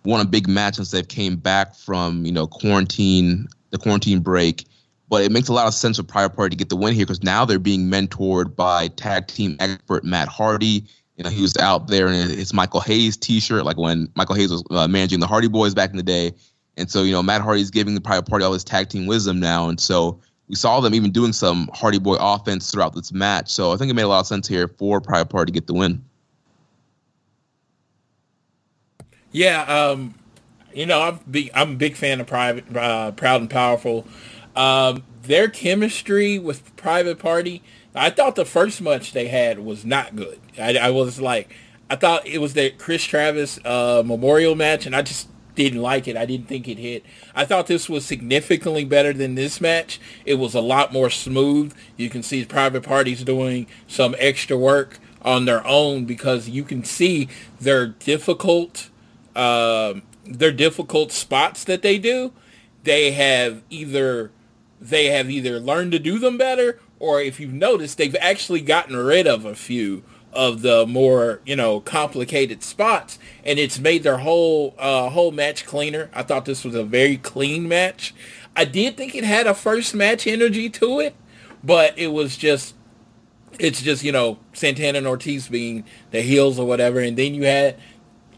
won a big match since they've came back from you know quarantine, the quarantine break. But it makes a lot of sense for Private Party to get the win here because now they're being mentored by tag team expert Matt Hardy. You know, he was out there in his Michael Hayes T-shirt, like when Michael Hayes was uh, managing the Hardy Boys back in the day. And so, you know, Matt Hardy's giving the Private Party all his tag team wisdom now. And so we saw them even doing some Hardy Boy offense throughout this match. So I think it made a lot of sense here for Private Party to get the win. Yeah, um, you know, I'm big, I'm a big fan of Private, uh, Proud and Powerful. Um, their chemistry with Private Party, I thought the first match they had was not good. I, I was like, I thought it was that Chris Travis uh, Memorial match, and I just didn't like it. I didn't think it hit. I thought this was significantly better than this match. It was a lot more smooth. You can see Private Parties doing some extra work on their own because you can see their difficult um, their difficult spots that they do, they have either they have either learned to do them better, or if you've noticed, they've actually gotten rid of a few of the more you know complicated spots, and it's made their whole uh, whole match cleaner. I thought this was a very clean match. I did think it had a first match energy to it, but it was just it's just you know Santana and Ortiz being the heels or whatever, and then you had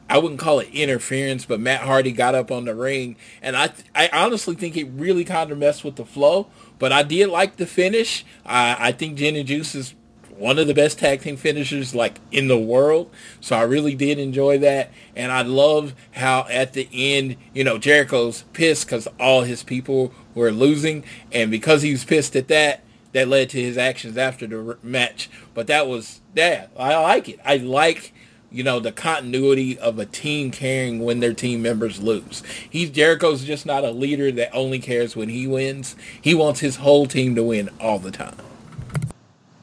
I wouldn't call it interference, but Matt Hardy got up on the ring, and I I honestly think it really kind of messed with the flow. But I did like the finish. I I think gin and juice is one of the best tag team finishers like in the world. So I really did enjoy that, and I love how at the end, you know, Jericho's pissed because all his people were losing, and because he was pissed at that, that led to his actions after the match. But that was yeah, I like it. I like you know, the continuity of a team caring when their team members lose. He's Jericho's just not a leader that only cares when he wins. He wants his whole team to win all the time.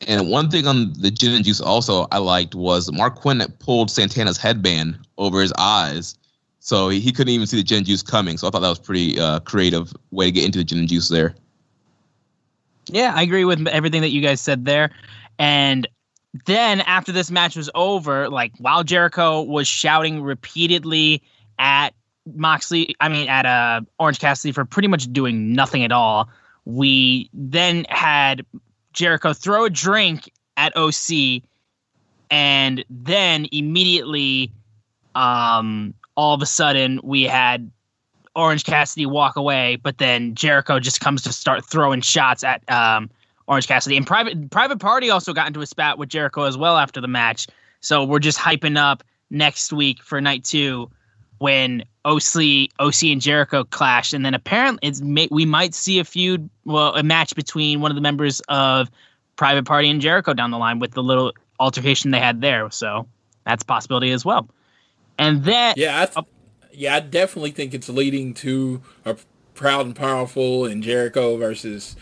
And one thing on the gin and juice also I liked was Marq Quen pulled Santana's headband over his eyes, so he, couldn't even see the gin and juice coming. So I thought that was pretty uh, creative way to get into the gin and juice there. Yeah, I agree with everything that you guys said there. And then after this match was over, like while Jericho was shouting repeatedly at Moxley, I mean at uh, Orange Cassidy for pretty much doing nothing at all, we then had Jericho throw a drink at OC, and then immediately, um, all of a sudden we had Orange Cassidy walk away, but then Jericho just comes to start throwing shots at um, Orange Cassidy. And Private Private Party also got into a spat with Jericho as well after the match. So we're just hyping up next week for night two when OC OC and Jericho clash, and then apparently it's we might see a feud, well, a match between one of the members of Private Party and Jericho down the line with the little altercation they had there. So that's a possibility as well. And then Yeah, I th- yeah, I definitely think it's leading to a proud and powerful and Jericho versus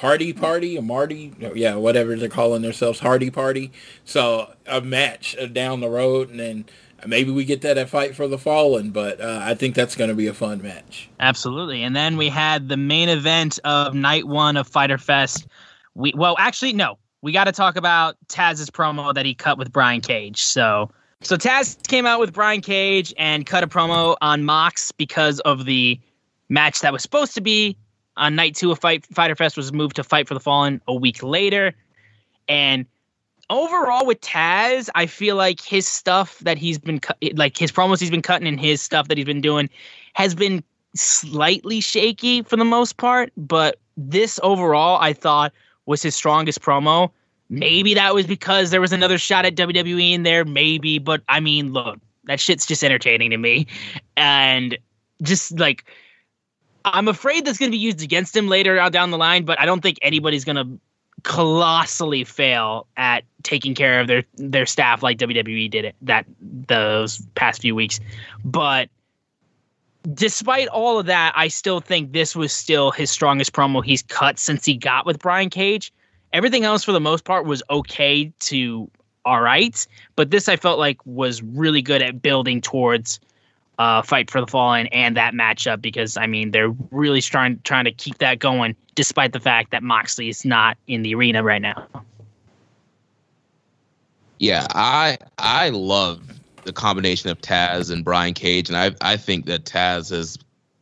Hardy Party or Marty, yeah, whatever they're calling themselves, Hardy Party. So a match down the road, and then maybe we get that at Fight for the Fallen. But uh, I think that's going to be a fun match. Absolutely. And then we had the main event of night one of Fyter Fest. We well, actually, no. We got to talk about Taz's promo that he cut with Brian Cage. So So Taz came out with Brian Cage and cut a promo on Mox because of the match that was supposed to be on night two of Fight Fyter Fest was moved to Fight for the Fallen a week later. And overall with Taz, I feel like his stuff that he's been cut, like his promos he's been cutting and his stuff that he's been doing has been slightly shaky for the most part. But this overall, I thought was his strongest promo. Maybe that was because there was another shot at WWE in there, maybe. But I mean, look, that shit's just entertaining to me. And just like, I'm afraid that's going to be used against him later down the line, but I don't think anybody's going to colossally fail at taking care of their their staff like WWE did it that those past few weeks. But despite all of that, I still think this was still his strongest promo he's cut since he got with Brian Cage. Everything else, for the most part, was okay to all right, but this I felt like was really good at building towards uh, fight for the fallen and that matchup because I mean they're really trying trying to keep that going despite the fact that Moxley is not in the arena right now. Yeah, I I love the combination of Taz and Brian Cage, and I I think that Taz has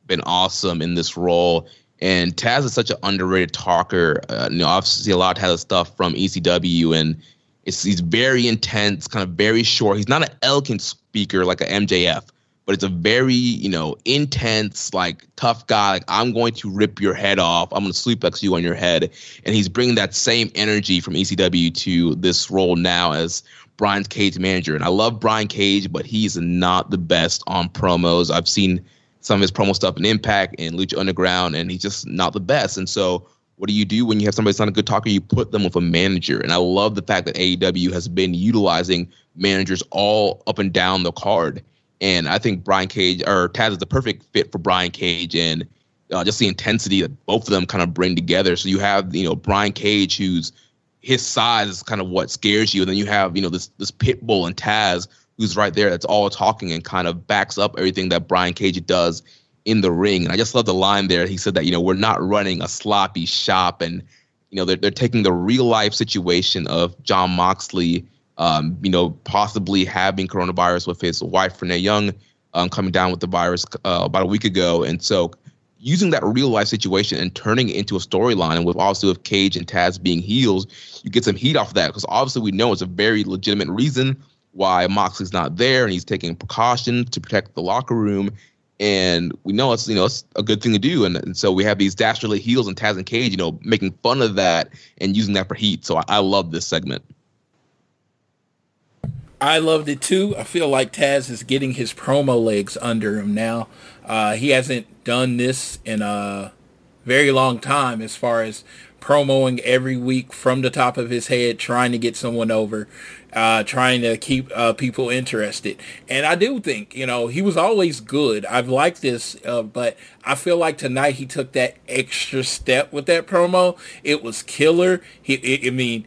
been awesome in this role. And Taz is such an underrated talker. Uh, you know, obviously a lot of Taz stuff from ECW, and it's he's very intense, kind of very short. He's not an eloquent speaker like a MJF, but it's a very you know intense like tough guy. Like i'm going to rip your head off. I'm going to suplex you on your head. And he's bringing that same energy from ecw to this role now as brian cage manager. And i love brian cage but he's not the best on promos. I've seen some of his promo stuff in impact and lucha underground and he's just not the best. And so what do you do when you have somebody that's not a good talker? You put them with a manager. And I love the fact that AEW has been utilizing managers all up and down the card and I think Brian Cage or Taz is the perfect fit for Brian Cage and uh, just the intensity that both of them kind of bring together. So you have, you know, Brian Cage, who's his size is kind of what scares you. And then you have, you know, this this pit bull and Taz, who's right there, that's all talking and kind of backs up everything that Brian Cage does in the ring. And I just love the line there. He said that, you know, we're not running a sloppy shop. And, you know, they're, they're taking the real life situation of Jon Moxley um, you know, possibly having coronavirus with his wife, Renee Young, um, coming down with the virus uh, about a week ago. And so using that real life situation and turning it into a storyline, and with obviously with Cage and Taz being heels, you get some heat off of that because obviously we know it's a very legitimate reason why Moxley's not there and he's taking precautions to protect the locker room. And we know it's you know it's a good thing to do, and, and so we have these dastardly heels and Taz and Cage, you know, making fun of that and using that for heat. So I, I love this segment. I loved it too. I feel like Taz is getting his promo legs under him now. Uh, he hasn't done this in a very long time as far as promoing every week from the top of his head, trying to get someone over, uh, trying to keep uh, people interested. And I do think, you know, he was always good. I've liked this, uh, but I feel like tonight he took that extra step with that promo. It was killer. He, it, I mean.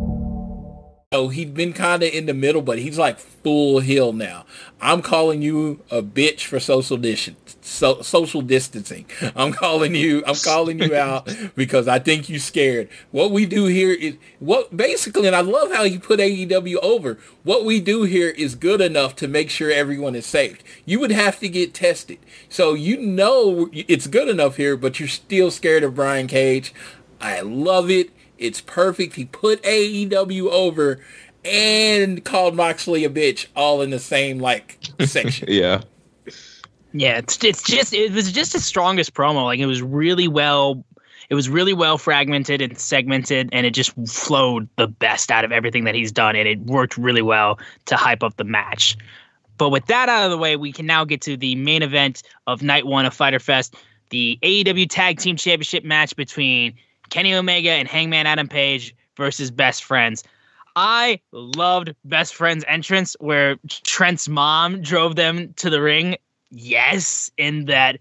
Oh, he'd been kind of in the middle, but he's like full heel now. I'm calling you a bitch for social distance, so, social distancing. I'm calling you. I'm calling you out because I think you're scared. What we do here is what basically, and I love how you put AEW over. What we do here is good enough to make sure everyone is safe. You would have to get tested, so you know it's good enough here, but you're still scared of Brian Cage. I love it. It's perfect. He put AEW over and called Moxley a bitch all in the same like section. yeah. Yeah, it's it's just it was just his strongest promo. Like it was really well it was really well fragmented and segmented and it just flowed the best out of everything that he's done and it worked really well to hype up the match. But with that out of the way, we can now get to the main event of night 1 of Fyter Fest, the AEW Tag Team Championship match between Kenny Omega and Hangman Adam Page versus Best Friends. I loved Best Friend's entrance where Trent's mom drove them to the ring. Yes, in that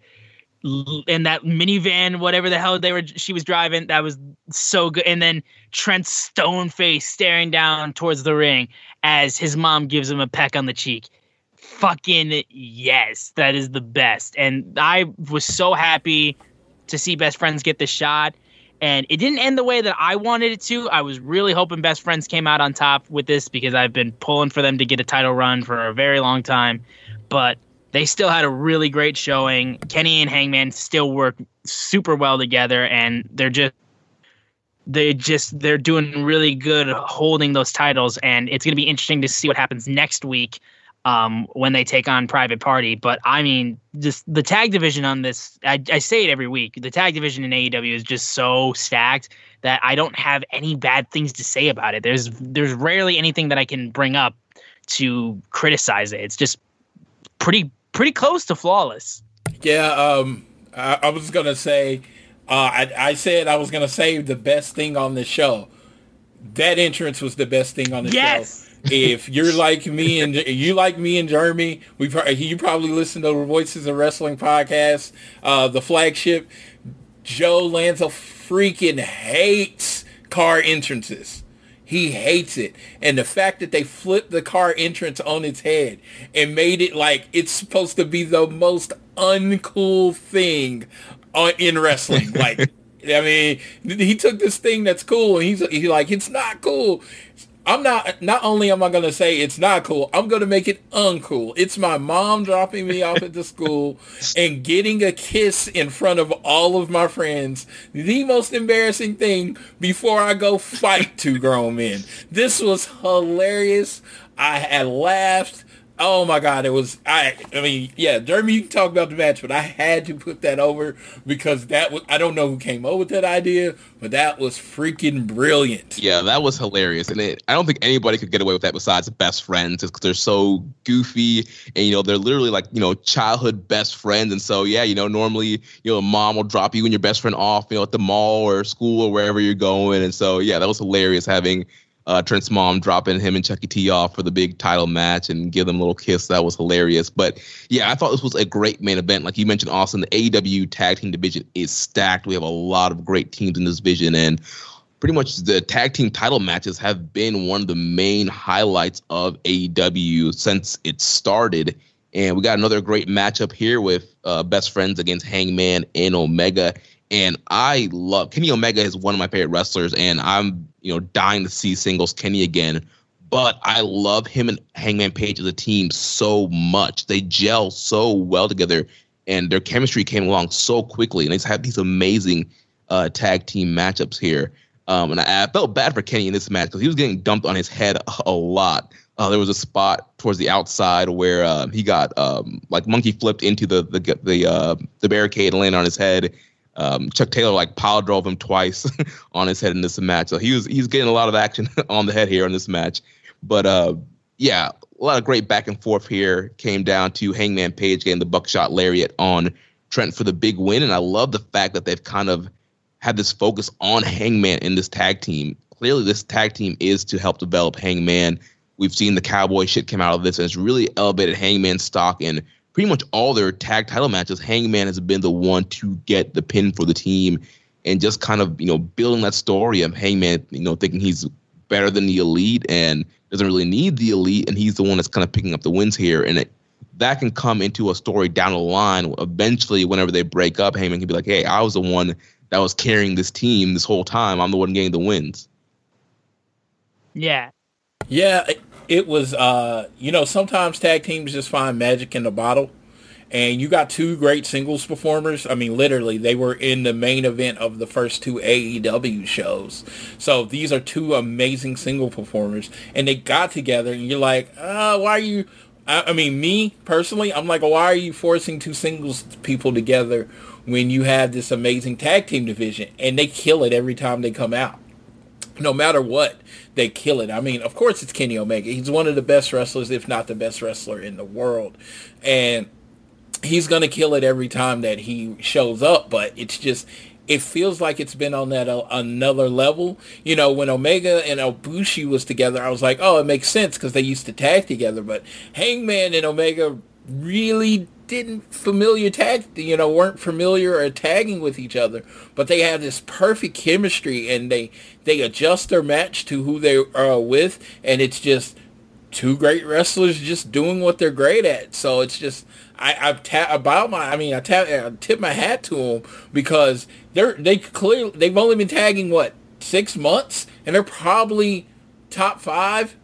in that minivan, whatever the hell they were she was driving, that was so good. And then Trent's stone face staring down towards the ring as his mom gives him a peck on the cheek. Fucking yes, that is the best. And I was so happy to see Best Friends get the shot and it didn't end the way that I wanted it to. I was really hoping Best Friends came out on top with this because I've been pulling for them to get a title run for a very long time, but they still had a really great showing. Kenny and Hangman still work super well together, and they're just they just they're doing really good holding those titles, and it's going to be interesting to see what happens next week um, when they take on Private Party. But I mean, just the tag division on this, I, I say it every week. The tag division in AEW is just so stacked that I don't have any bad things to say about it. There's there's rarely anything that I can bring up to criticize it. It's just pretty pretty close to flawless. Yeah, um, I, I was gonna say, uh, I, I said I was gonna say the best thing on the show. That entrance was the best thing on the yes! show if you're like me and you like me and Jeremy, we you probably listen to the Voices of Wrestling podcast, uh, the flagship. Joe Lanza freaking hates car entrances. He hates it. And the fact that they flipped the car entrance on its head and made it like it's supposed to be the most uncool thing on, in wrestling. Like, I mean, he took this thing that's cool and he's, he's like, it's not cool. I'm not. Not only am I going to say it's not cool, I'm going to make it uncool. It's my mom dropping me off at the school and getting a kiss in front of all of my friends. The most embarrassing thing before I go fight two grown men. This was hilarious. I had laughed. Oh my god, it was I I mean, yeah, Jeremy you can talk about the match, but I had to put that over because that was I don't know who came up with that idea, but that was freaking brilliant. Yeah, that was hilarious. And it, I don't think anybody could get away with that besides best friends because they're so goofy and you know, they're literally like, you know, childhood best friends. And so yeah, you know, normally, you know, a mom will drop you and your best friend off, you know, at the mall or school or wherever you're going. And so yeah, that was hilarious having uh, Trent's mom dropping him and Chucky T off for the big title match and give them a little kiss. That was hilarious. But yeah, I thought this was a great main event. Like you mentioned, Austin, the AEW tag team division is stacked. We have a lot of great teams in this division, and pretty much the tag team title matches have been one of the main highlights of AEW since it started. And we got another great matchup here with uh, best friends against Hangman and Omega. And I love Kenny Omega is one of my favorite wrestlers, and I'm you know dying to see singles Kenny again. But I love him and Hangman Page as a team so much. They gel so well together, and their chemistry came along so quickly. And they have had these amazing uh, tag team matchups here. Um, and I, I, felt bad for Kenny in this match because he was getting dumped on his head a, a lot. Uh, there was a spot towards the outside where uh, he got um, like monkey flipped into the the the, uh, the barricade and landed on his head um, Chuck Taylor like pile drove him twice on his head in this match. So he was he's getting a lot of action on the head here in this match. But uh, yeah, a lot of great back and forth here. Came down to Hangman Page getting the buckshot lariat on Trent for the big win, and I love the fact that they've kind of had this focus on Hangman in this tag team. Clearly, this tag team is to help develop Hangman. We've seen the cowboy shit come out of this, and it's really elevated Hangman's stock and pretty much all their tag title matches, Hangman has been the one to get the pin for the team and just kind of, you know, building that story of Hangman, you know, thinking he's better than the elite and doesn't really need the elite and he's the one that's kind of picking up the wins here. And it, that can come into a story down the line. Eventually, whenever they break up, Hangman can be like, hey, I was the one that was carrying this team this whole time. I'm the one getting the wins. Yeah. Yeah, it was uh you know sometimes tag teams just find magic in the bottle and you got two great singles performers. I mean, literally, they were in the main event of the first two AEW shows. So these are two amazing single performers, and they got together, and you're like, uh, why are you? I, I mean, me personally, I'm like, why are you forcing two singles people together when you have this amazing tag team division? And they kill it every time they come out no matter what, they kill it. I mean, of course, it's Kenny Omega. He's one of the best wrestlers, if not the best wrestler in the world. And he's going to kill it every time that he shows up. But it's just, it feels like it's been on that uh, another level. You know, when Omega and Ibushi was together, I was like, oh, it makes sense because they used to tag together. But Hangman and Omega really didn't familiar tag, you know, weren't familiar or tagging with each other, but they have this perfect chemistry and they they adjust their match to who they are with, and it's just two great wrestlers just doing what they're great at. So it's just I I tap about my I mean I tap I tip my hat to them because they're they clearly they've only been tagging what six months and they're probably top five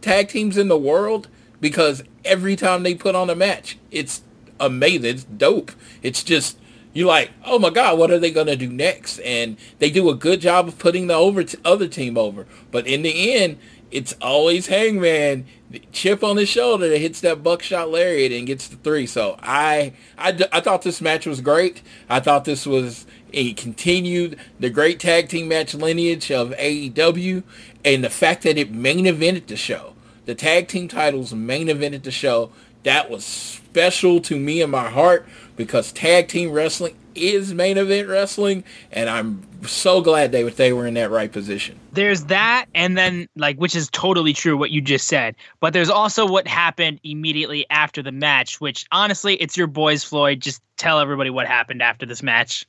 tag teams in the world because every time they put on a match it's amazing it's dope it's just you're like oh my god what are they to do next and they do a good job of putting the over t- other team over but in the end it's always Hangman chip on his shoulder that hits that buckshot lariat and gets the three. So I, I, I thought this match was great. I thought this was a continued the great tag team match lineage of AEW and the fact that it main evented the show. The tag team titles main evented the show. That was special to me in my heart because tag team wrestling is main event wrestling, and I'm so glad they they were in that right position. There's that, and then like, which is totally true what you just said. But there's also what happened immediately after the match, which honestly, it's your boys, Floyd. Just tell everybody what happened after this match.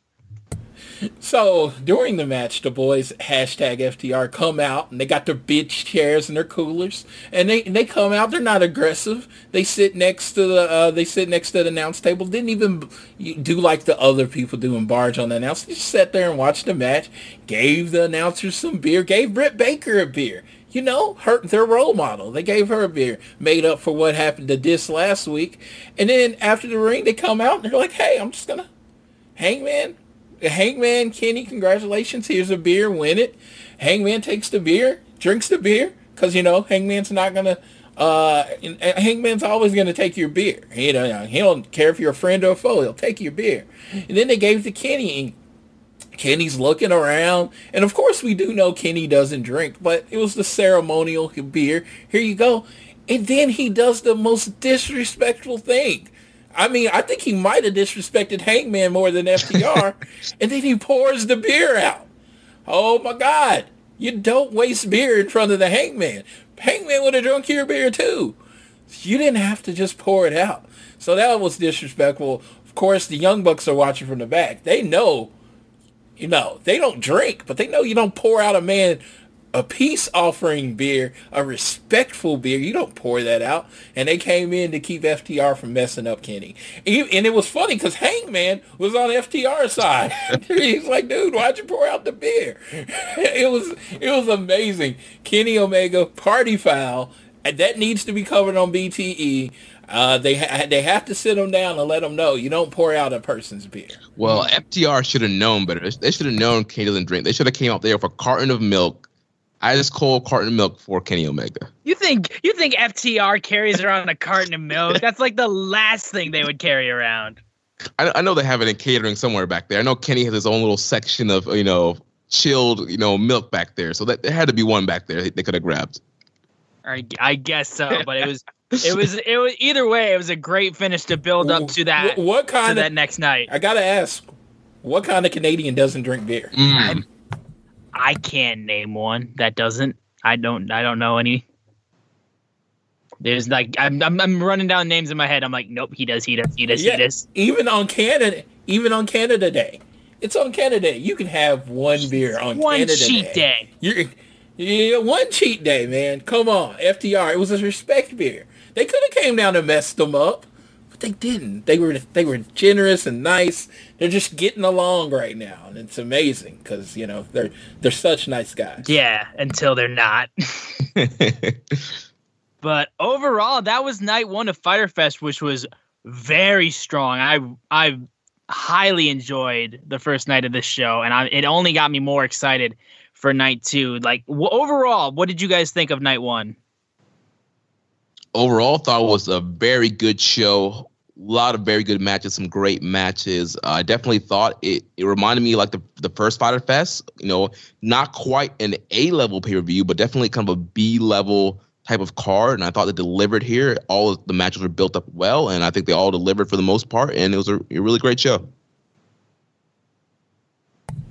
So during the match, the boys hashtag FTR come out and they got their bitch chairs and their coolers, and they they come out. They're not aggressive. They sit next to the uh, they sit next to the announce table. Didn't even do like the other people do and barge on the announce. They just sat there and watched the match. Gave the announcers some beer. Gave Britt Baker a beer. You know, her their role model. They gave her a beer, made up for what happened to this last week. And then after the ring, they come out and they're like, "Hey, I'm just gonna, Hangman, Hangman, Kenny, congratulations. Here's a beer. Win it. Hangman takes the beer, drinks the beer, because, you know, Hangman's not going to, uh, Hangman's always going to take your beer. You know, he don't care if you're a friend or a foe. He'll take your beer. And then they gave it to Kenny, Kenny's looking around. And, of course, we do know Kenny doesn't drink, but it was the ceremonial beer. Here you go. And then he does the most disrespectful thing I mean, I think he might have disrespected Hangman more than FTR. and then he pours the beer out. Oh my God. You don't waste beer in front of the Hangman. Hangman would have drunk your beer too. You didn't have to just pour it out. So that was disrespectful. Of course, the Young Bucks are watching from the back. They know, you know, they don't drink, but they know you don't pour out a man a peace offering beer, a respectful beer. You don't pour that out. And they came in to keep FTR from messing up Kenny. And it was funny because Hangman was on FTR's side. He's like, dude, why'd you pour out the beer? it was it was amazing. Kenny Omega party foul. That needs to be covered on BTE. Uh, they ha- they have to sit them down and let them know you don't pour out a person's beer. Well, FTR should have known better. They should have known Kenny doesn't drink. They should have came out there with a carton of milk ice cold carton of milk for Kenny Omega. You think you think FTR carries around a carton of milk? That's like the last thing they would carry around. I, I know they have it in catering somewhere back there. I know Kenny has his own little section of you know chilled you know milk back there, so that there had to be one back there they could have grabbed. I, I guess so, but it was it was it was either way. It was a great finish to build up to that. What, what kind of that next night? I gotta ask, what kind of Canadian doesn't drink beer? Mm. I can't name one that doesn't. I don't. I don't know any. There's like I'm, I'm, I'm running down names in my head. I'm like, nope, he does, he does, he does, yeah, he does. Even on Canada, even on Canada Day, it's on Canada Day. You can have one beer on one Canada cheat day. You're, yeah, one cheat day, man. Come on, FTR. It was a respect beer. They could have came down and messed them up but they didn't. They were they were generous and nice. They're just getting along right now, and it's amazing because you know they're they're such nice guys. Yeah, until they're not. but overall, that was night one of Fyter Fest, which was very strong. I I highly enjoyed the first night of this show, and I, it only got me more excited for night two. Like w- overall, what did you guys think of night one? overall thought it was a very good show. A lot of very good matches, some great matches. Uh, I definitely thought it. It reminded me like the the first Fyter Fest. You know, not quite an A level pay per view, but definitely kind of a B level type of card. And I thought they delivered here. All the matches were built up well, and I think they all delivered for the most part. And it was a, a really great show.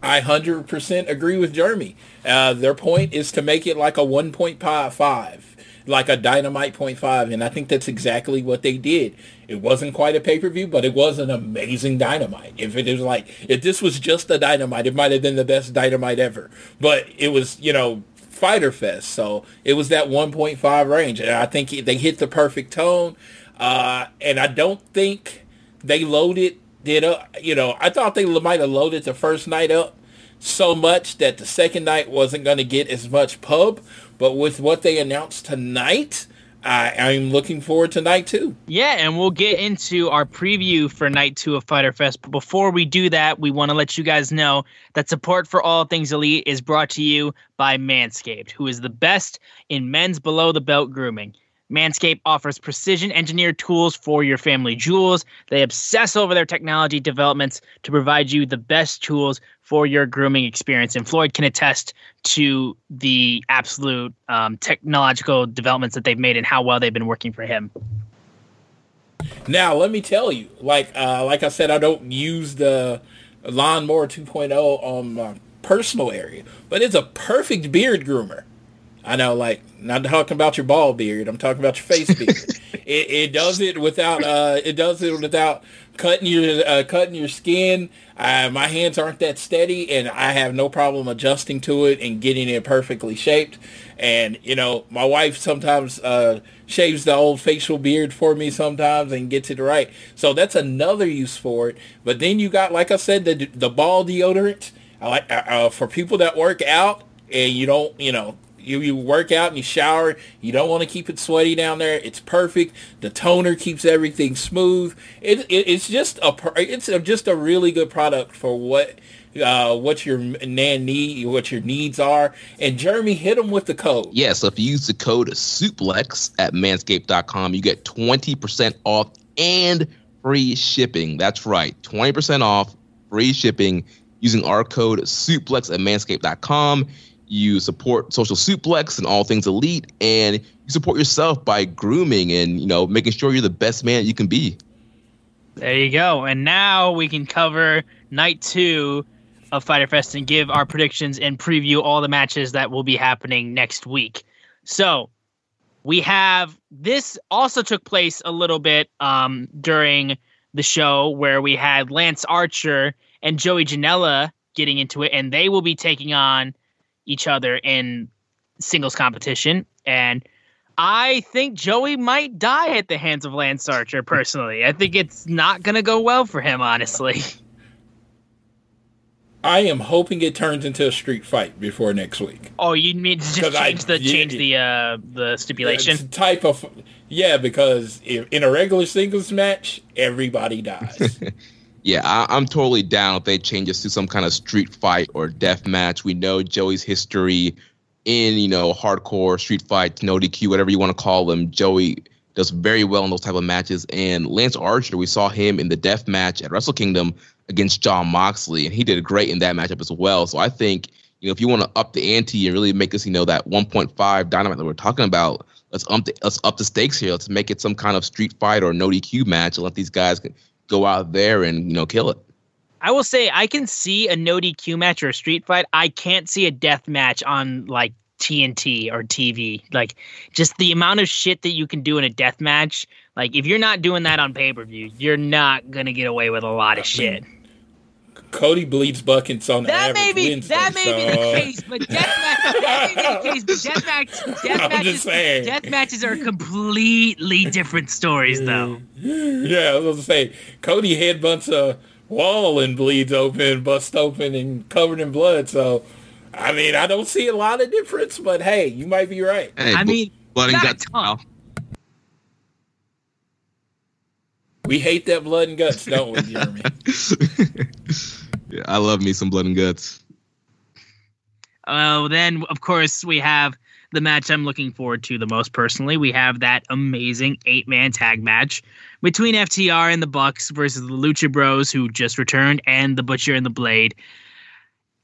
I hundred percent agree with Jeremy. Uh, their point is to make it like a one point five, like a dynamite point five, and I think that's exactly what they did. It wasn't quite a pay per view, but it was an amazing dynamite. If it was like if this was just a dynamite, it might have been the best dynamite ever. But it was, you know, Fyter Fest, so it was that one point five range, and I think they hit the perfect tone. Uh, and I don't think they loaded it up. You know, I thought they might have loaded the first night up so much that the second night wasn't going to get as much pub. But with what they announced tonight, I, I'm looking forward to night two. Yeah, and we'll get into our preview for night two of Fyter Fest. But before we do that, we want to let you guys know that support for all things elite is brought to you by Manscaped, who is the best in men's below the belt grooming. Manscaped offers precision engineered tools for your family jewels. They obsess over their technology developments to provide you the best tools for your grooming experience. And Floyd can attest to the absolute um, technological developments that they've made and how well they've been working for him. Now, let me tell you, like uh, like I said, I don't use the lawnmower 2.0 on my personal area, but it's a perfect beard groomer. I know, like, not talking about your ball beard. I'm talking about your face beard. it, it does it without, uh, it does it without cutting your, uh, cutting your skin. Uh, my hands aren't that steady, and I have no problem adjusting to it and getting it perfectly shaped. And you know, my wife sometimes uh, shaves the old facial beard for me sometimes and gets it right. So that's another use for it. But then you got, like I said, the the ball deodorant. I like uh, uh for people that work out and you don't, you know, you, you work out and you shower. You don't want to keep it sweaty down there. It's perfect. The toner keeps everything smooth. It, it it's just a it's a, just a really good product for what uh, what your nan need, what your needs are. And Jeremy hit them with the code. Yeah, so if you use the code SUPLEX at manscaped.com, you get 20% off and free shipping. That's right, 20% off, free shipping using our code SUPLEX at manscaped.com you support social suplex and all things elite and you support yourself by grooming and you know making sure you're the best man you can be. There you go. And now we can cover night two of fyter fest and give our predictions and preview all the matches that will be happening next week. So we have this also took place a little bit um, during the show where we had lance archer and joey janela getting into it and they will be taking on each other in singles competition. And I think Joey might die at the hands of Lance Archer, personally. I think it's not going to go well for him, honestly. I am hoping it turns into a street fight before next week. Oh, you mean to just change I, the yeah, change the uh, the stipulation type of yeah? Because if, in a regular singles match, everybody dies. yeah, I, am totally down if they change this to some kind of street fight or death match. We know Joey's history in, you know, hardcore street fight, no DQ, whatever you want to call them. Joey does very well in those type of matches. And Lance Archer, we saw him in the death match at Wrestle Kingdom against Jon Moxley, and he did great in that matchup as well. So I think, you know, if you want to up the ante and really make this, you know, that 1.5 dynamite that we're talking about, let's up the, let's up the stakes here. Let's make it some kind of street fight or no DQ match and let these guys go out there and you know kill it. I will say I can see a no DQ match or a street fight. I can't see a death match on like TNT or TV. Like just the amount of shit that you can do in a death match. Like if you're not doing that on pay per view, you're not gonna get away with a lot of shit. Cody bleeds buckets on that average may be, Wednesday, That may so. be the uh, case, but death match, that may be the case, but death, match, death, matches, death matches are completely different stories, though. Yeah, I was going to say, Cody headbutts a wall and bleeds open, bust open, and covered in blood. So, I mean, I don't see a lot of difference, but hey, you might be right. Hey, I mean, blood and guts. We hate that blood and guts, don't we, Jeremy? yeah, I love me some blood and guts. Oh, then of course we have the match I'm looking forward to the most personally. We have that amazing eight man tag match between FTR and the Bucks versus the Lucha Bros, who just returned, and the Butcher and the Blade.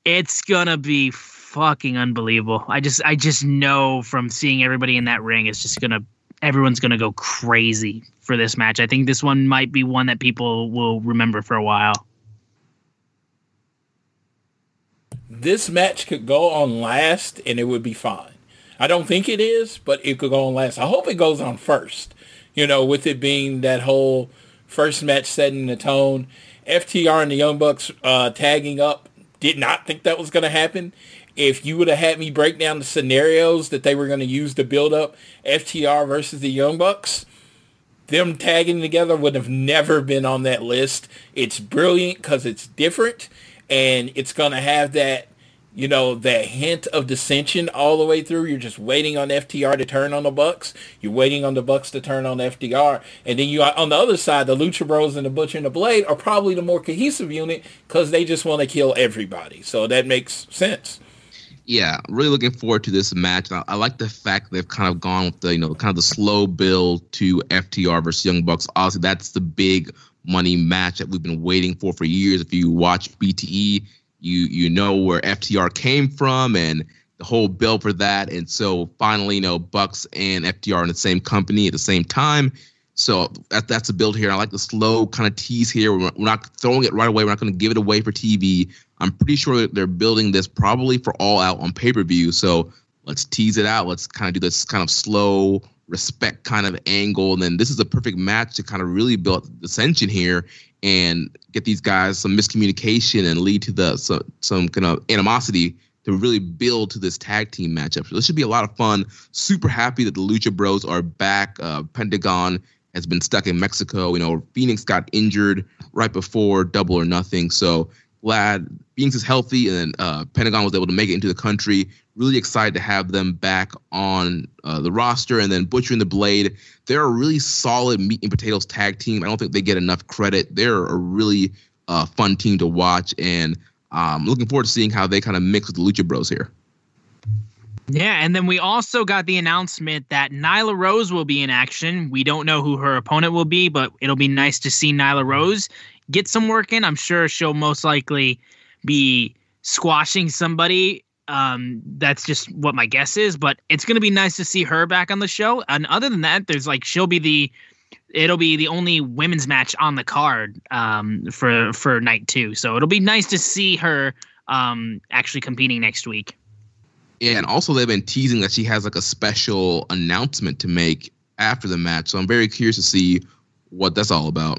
It's gonna be fucking unbelievable. I just I just know from seeing everybody in that ring, it's just gonna everyone's gonna go crazy for this match. I think this one might be one that people will remember for a while. this match could go on last and it would be fine. I don't think it is, but it could go on last. I hope it goes on first. You know, with it being that whole first match setting the tone. FTR and the Young Bucks uh, tagging up. Did not think that was going to happen. If you would have had me break down the scenarios that they were going to use to build up FTR versus the Young Bucks, them tagging together would have never been on that list. It's brilliant because it's different and it's going to have that you know, that hint of dissension all the way through. You're just waiting on FTR to turn on the Bucks. You're waiting on the Bucks to turn on FTR. And then you on the other side, the Lucha Bros and the Butcher and the Blade are probably the more cohesive unit because they just want to kill everybody. So that makes sense. Yeah, really looking forward to this match. I, I, like the fact they've kind of gone with the, you know, kind of the slow build to FTR versus Young Bucks. Obviously, that's the big money match that we've been waiting for for years. If you watch BTE, you you know where FTR came from and the whole build for that. And so finally, you know, Bucks and FTR in the same company at the same time. So that, that's a build here. I like the slow kind of tease here. We're, we're not throwing it right away. We're not going to give it away for TV. I'm pretty sure that they're building this probably for all out on pay per view. So let's tease it out. Let's kind of do this kind of slow respect kind of angle. And then this is a perfect match to kind of really build the tension here and get these guys some miscommunication and lead to the some, some kind of animosity to really build to this tag team matchup. So this should be a lot of fun. Super happy that the Lucha Bros are back. Uh, Pentagon has been stuck in Mexico. You know, Fenix got injured right before Double or Nothing. So glad Fenix is healthy and uh, Pentagon was able to make it into the country. Really excited to have them back on uh, the roster. And then Butcher and the Blade, they're a really solid meat and potatoes tag team. I don't think they get enough credit. They're a really uh, fun team to watch. And um, looking forward to seeing how they kind of mix with the Lucha Bros here. Yeah, and then we also got the announcement that Nyla Rose will be in action. We don't know who her opponent will be, but it'll be nice to see Nyla Rose get some work in. I'm sure she'll most likely be squashing somebody. Um, that's just what my guess is, but it's gonna be nice to see her back on the show. And other than that, there's like she'll be the it'll be the only women's match on the card um, for for night two. So it'll be nice to see her um, actually competing next week. Yeah, and also they've been teasing that she has like a special announcement to make after the match. So I'm very curious to see what that's all about.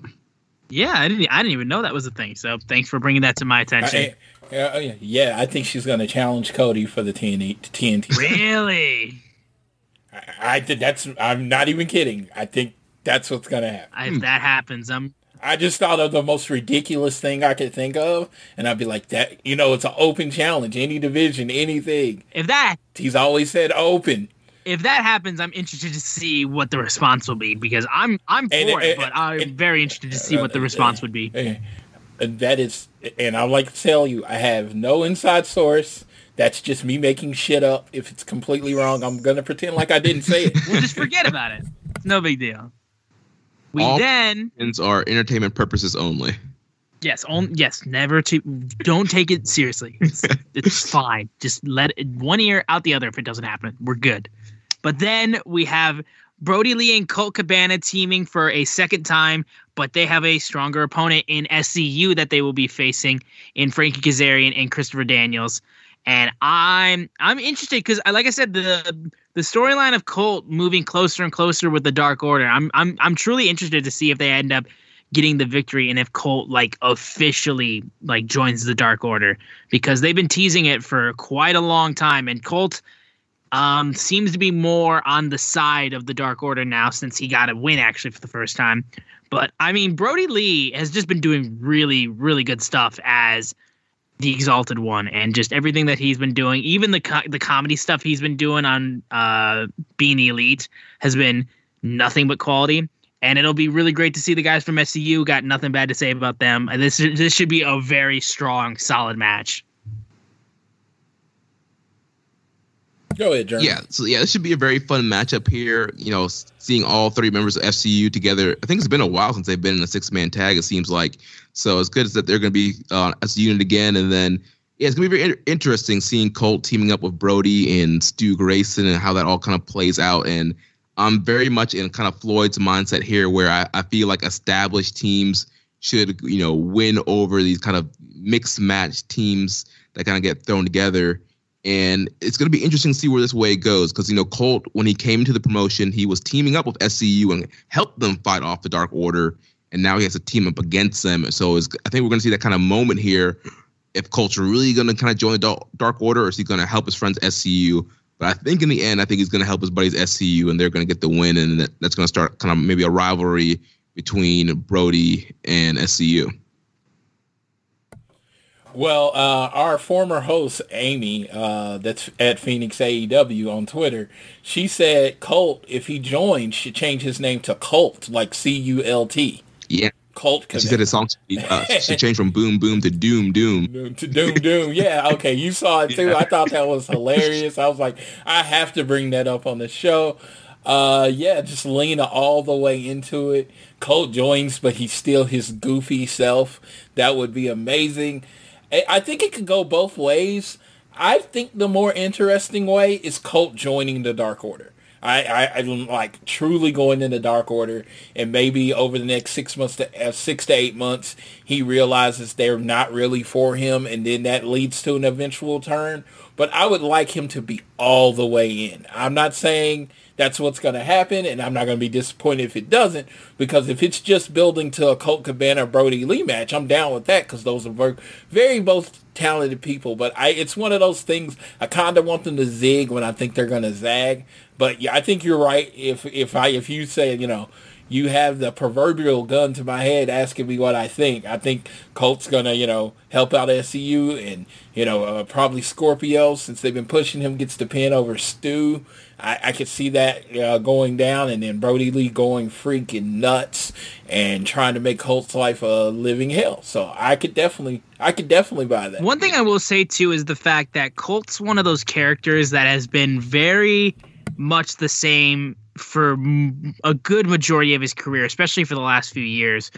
Yeah, I didn't. I didn't even know that was a thing. So thanks for bringing that to my attention. I, uh, yeah, I think she's going to challenge Cody for the TNT. TNT. Really? I, I think that's. I'm not even kidding. I think that's what's going to happen. If that happens, I'm. I just thought of the most ridiculous thing I could think of, and I'd be like, "That you know, it's an open challenge, any division, anything." If that, he's always said open if that happens, I'm interested to see what the response will be because I'm I'm for and, it, and, but I'm and, very interested to see what the uh, response uh, would be. And uh, that is, and I like to tell you, I have no inside source. That's just me making shit up. If it's completely wrong, I'm gonna pretend like I didn't say it. we'll just forget about it. no big deal. We All then are entertainment purposes only. Yes, on, yes, never to don't take it seriously. It's, it's fine. Just let it one ear out the other if it doesn't happen. We're good. But then we have Brodie Lee and Colt Cabana teaming for a second time, but they have a stronger opponent in SCU that they will be facing in Frankie Kazarian and Christopher Daniels. And I'm I'm interested because, uh, like I said, the the storyline of Colt moving closer and closer with the Dark Order. I'm I'm I'm truly interested to see if they end up getting the victory and if Colt like officially like joins the Dark Order because they've been teasing it for quite a long time. And Colt um, seems to be more on the side of the Dark Order now since he got a win actually for the first time. But I mean, Brodie Lee has just been doing really, really good stuff as the Exalted One, and just everything that he's been doing, even the co- the comedy stuff he's been doing on uh, being Elite, has been nothing but quality. And it'll be really great to see the guys from SCU. Got nothing bad to say about them. This this should be a very strong, solid match. Go ahead, Jeremy. Yeah, so yeah, this should be a very fun matchup here. You know, seeing all three members of SCU together. I think it's been a while since they've been in a six man tag. It seems like so. It's good as that they're going to be uh, as a unit again, and then yeah, it's going to be very interesting seeing Colt teaming up with Brodie and Stu Grayson and how that all kind of plays out. And I'm very much in kind of Floyd's mindset here, where I, I feel like established teams should you know win over these kind of mixed match teams that kind of get thrown together. And it's going to be interesting to see where this way goes because, you know, Colt, when he came to the promotion, he was teaming up with SCU and helped them fight off the Dark Order. And now he has to team up against them. So I think we're going to see that kind of moment here. If Colt's really going to kind of join the Dark Order or is he going to help his friends SCU? But I think in the end, I think he's going to help his buddies SCU and they're going to get the win. And that's going to start kind of maybe a rivalry between Brodie and SCU. Well, uh, our former host Amy, uh, that's at Phoenix AEW on Twitter, she said Colt, if he joins, should change his name to Colt, like C U L T. Yeah. Colt. She said his song should, uh, should change from Boom Boom to Doom Doom. to Doom Doom. Yeah. Okay. You saw it too. Yeah. I thought that was hilarious. I was like, I have to bring that up on the show. Uh, yeah, just Lena all the way into it. Colt joins, but he's still his goofy self. That would be amazing. I think it could go both ways. I think the more interesting way is Colt joining the Dark Order. I, I, I'm like truly going in the Dark Order, and maybe over the next six months to uh, six to eight months, he realizes they're not really for him, and then that leads to an eventual turn. But I would like him to be all the way in. I'm not saying that's what's going to happen, and I'm not going to be disappointed if it doesn't, because if it's just building to a Colt Cabana Brodie Lee match, I'm down with that because those are very, very both talented people. But I, it's one of those things I kind of want them to zig when I think they're going to zag. But yeah, I think you're right. If if I if you say you know you have the proverbial gun to my head asking me what I think. I think Colt's gonna, you know, help out SCU and, you know, uh, probably Scorpio since they've been pushing him gets the pin over Stu. I, I could see that uh, going down and then Brodie Lee going freaking nuts and trying to make Colt's life a living hell. So I could definitely, I could definitely buy that. One thing I will say too is the fact that Colt's one of those characters that has been very much the same for a good majority of his career, especially for the last few years.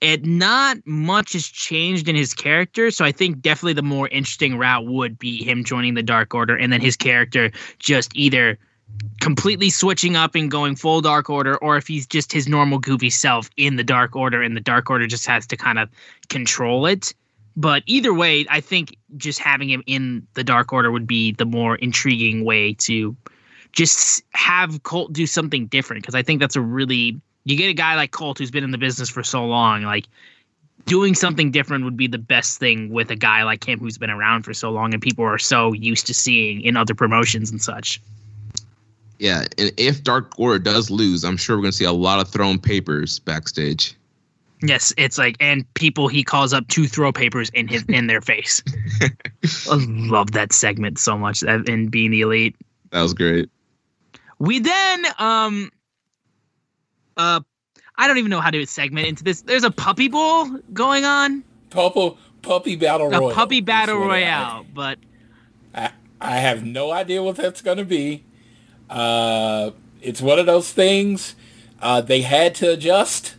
It not much has changed in his character, so I think definitely the more interesting route would be him joining the Dark Order, and then his character just either completely switching up and going full Dark Order, or if he's just his normal goofy self in the Dark Order, and the Dark Order just has to kind of control it. But either way, I think just having him in the Dark Order would be the more intriguing way to just have Colt do something different because I think that's a really you get a guy like Colt who's been in the business for so long, like doing something different would be the best thing with a guy like him who's been around for so long and people are so used to seeing in other promotions and such. Yeah, and if Dark Order does lose, I'm sure we're going to see a lot of thrown papers backstage. Yes, it's like and people he calls up to throw papers in his in their face. I love that segment so much in being the elite. That was great. We then um uh I don't even know how to segment into this. There's a puppy bowl going on. Puppy puppy battle royale. A puppy battle royale, but I I have no idea what that's gonna be. Uh it's one of those things. Uh they had to adjust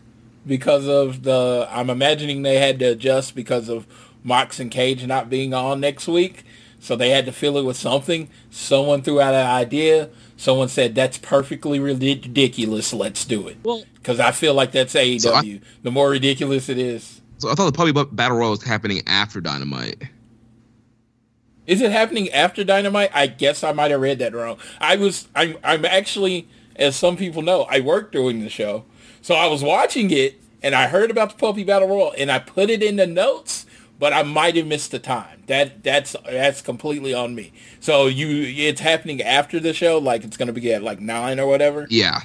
because of the I'm imagining they had to adjust because of Mox and Cage not being on next week. So they had to fill it with something. Someone threw out an idea someone said that's perfectly ridiculous. Let's do it. Well, because I feel like that's AEW. So I, the more ridiculous it is. So I thought the Puppy Battle Royal was happening after Dynamite. Is it happening after Dynamite? I guess I might have read that wrong. I was. I'm. I'm actually, as some people know, I worked during the show, so I was watching it and I heard about the Puppy Battle Royal and I put it in the notes but I might have missed the time. That that's that's completely on me. So you, it's happening after the show, like it's gonna be at like nine or whatever. Yeah.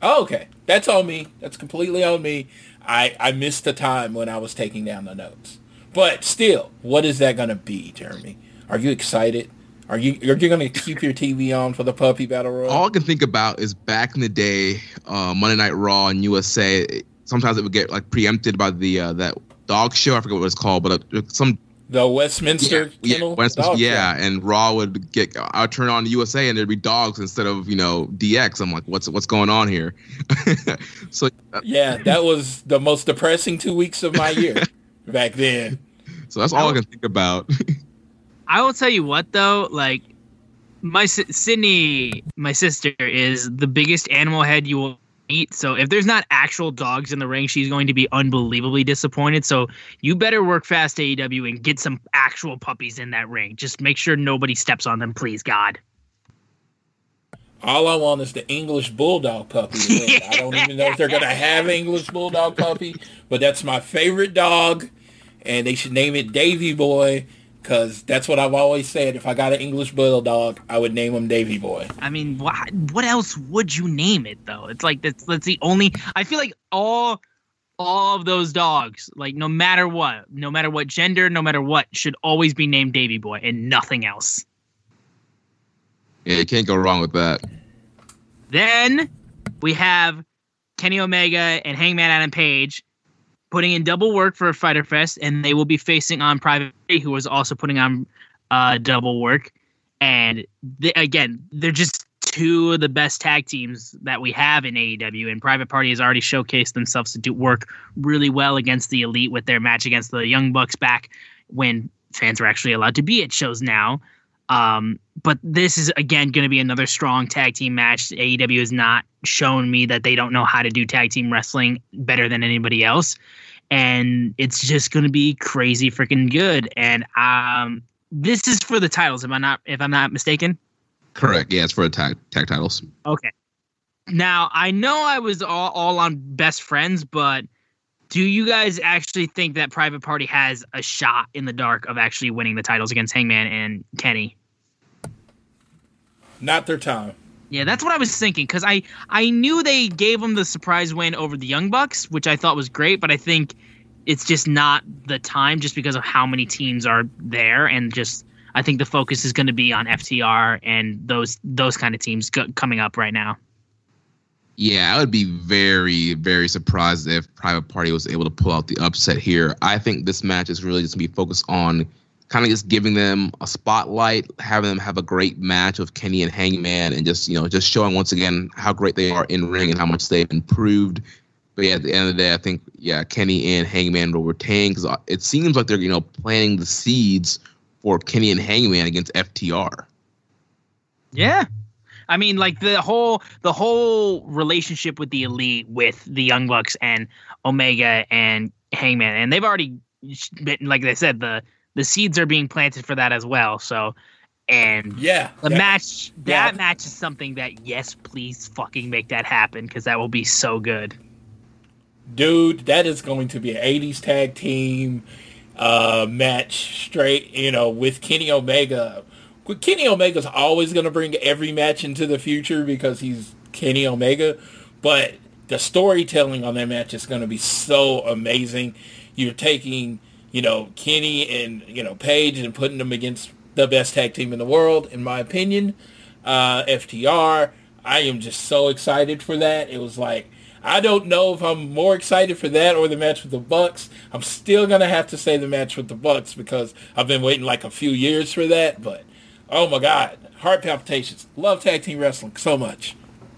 Oh, okay, that's on me. That's completely on me. I I missed the time when I was taking down the notes. But still, what is that gonna be, Jeremy? Are you excited? Are you are you gonna keep your TV on for the puppy battle royal? All I can think about is back in the day, uh, Monday Night Raw and USA. Sometimes it would get like preempted by the uh, that dog show. I forget what it's called, but uh, some the Westminster yeah, yeah, Westminster, yeah, and Raw would get. I would turn on the USA and there'd be dogs instead of you know DX. I'm like, what's what's going on here? so uh, yeah, that was the most depressing two weeks of my year back then. So that's all I can think about. I will tell you what though, like my Sydney, my sister is the biggest animal head you will eat. So if there's not actual dogs in the ring, she's going to be unbelievably disappointed. So you better work fast AEW and get some actual puppies in that ring. Just make sure nobody steps on them, please God. All I want is the English Bulldog puppy. I don't even know if they're gonna have English Bulldog puppy, but that's my favorite dog, and they should name it Davy Boy because that's what I've always said. If I got an English Bulldog, I would name him Davy Boy. I mean, what what else would you name it though? It's like that's that's the only. I feel like all all of those dogs, like no matter what, no matter what gender, no matter what, should always be named Davy Boy and nothing else. Yeah, you can't go wrong with that. Then we have Kenny Omega and Hangman Adam Page putting in double work for Fyter Fest, and they will be facing on Private Party, was also putting on uh, double work. And they, again, they're just two of the best tag teams that we have in AEW. And Private Party has already showcased themselves to do work really well against the Elite with their match against the Young Bucks back when fans were actually allowed to be at shows now. Um, but this is again going to be another strong tag team match. AEW has not shown me that they don't know how to do tag team wrestling better than anybody else, and it's just going to be crazy freaking good. And um, this is for the titles. If I'm not, if I'm not mistaken. Correct. Yeah, it's for the tag tag titles. Okay. Now I know I was all, all on best friends, but do you guys actually think that Private Party has a shot in the dark of actually winning the titles against Hangman and Kenny? Not their time. Yeah, that's what I was thinking because I I knew they gave them the surprise win over the Young Bucks, which I thought was great, but I think it's just not the time just because of how many teams are there and just I think the focus is going to be on FTR and those those kind of teams go, coming up right now. Yeah, I would be very, very surprised if Private Party was able to pull out the upset here. I think this match is really just going to be focused on kind of just giving them a spotlight, having them have a great match with Kenny and Hangman, and just you know just showing once again how great they are in ring and how much they've improved. But yeah, at the end of the day, I think yeah, Kenny and Hangman will retain because uh, it seems like they're you know planting the seeds for Kenny and Hangman against FTR. Yeah. I mean, like the whole the whole relationship with the elite, with the Young Bucks and Omega and Hangman, and they've already, been, like they said, the the seeds are being planted for that as well. So, and yeah, the yeah. match that Yeah. match is something that yes, please fucking make that happen because that will be so good. dude, that is going to be an 80s tag team uh, match straight, you know, with Kenny Omega. Kenny Omega's always going to bring every match into the future because he's Kenny Omega, but the storytelling on that match is going to be so amazing. You're taking, you know, Kenny and, you know, Page and putting them against the best tag team in the world, in my opinion. Uh, FTR. I am just so excited for that. It was like, I don't know if I'm more excited for that or the match with the Bucks. I'm still gonna have to say the match with the Bucks because I've been waiting like a few years for that. But oh my god, heart palpitations. Love tag team wrestling so much.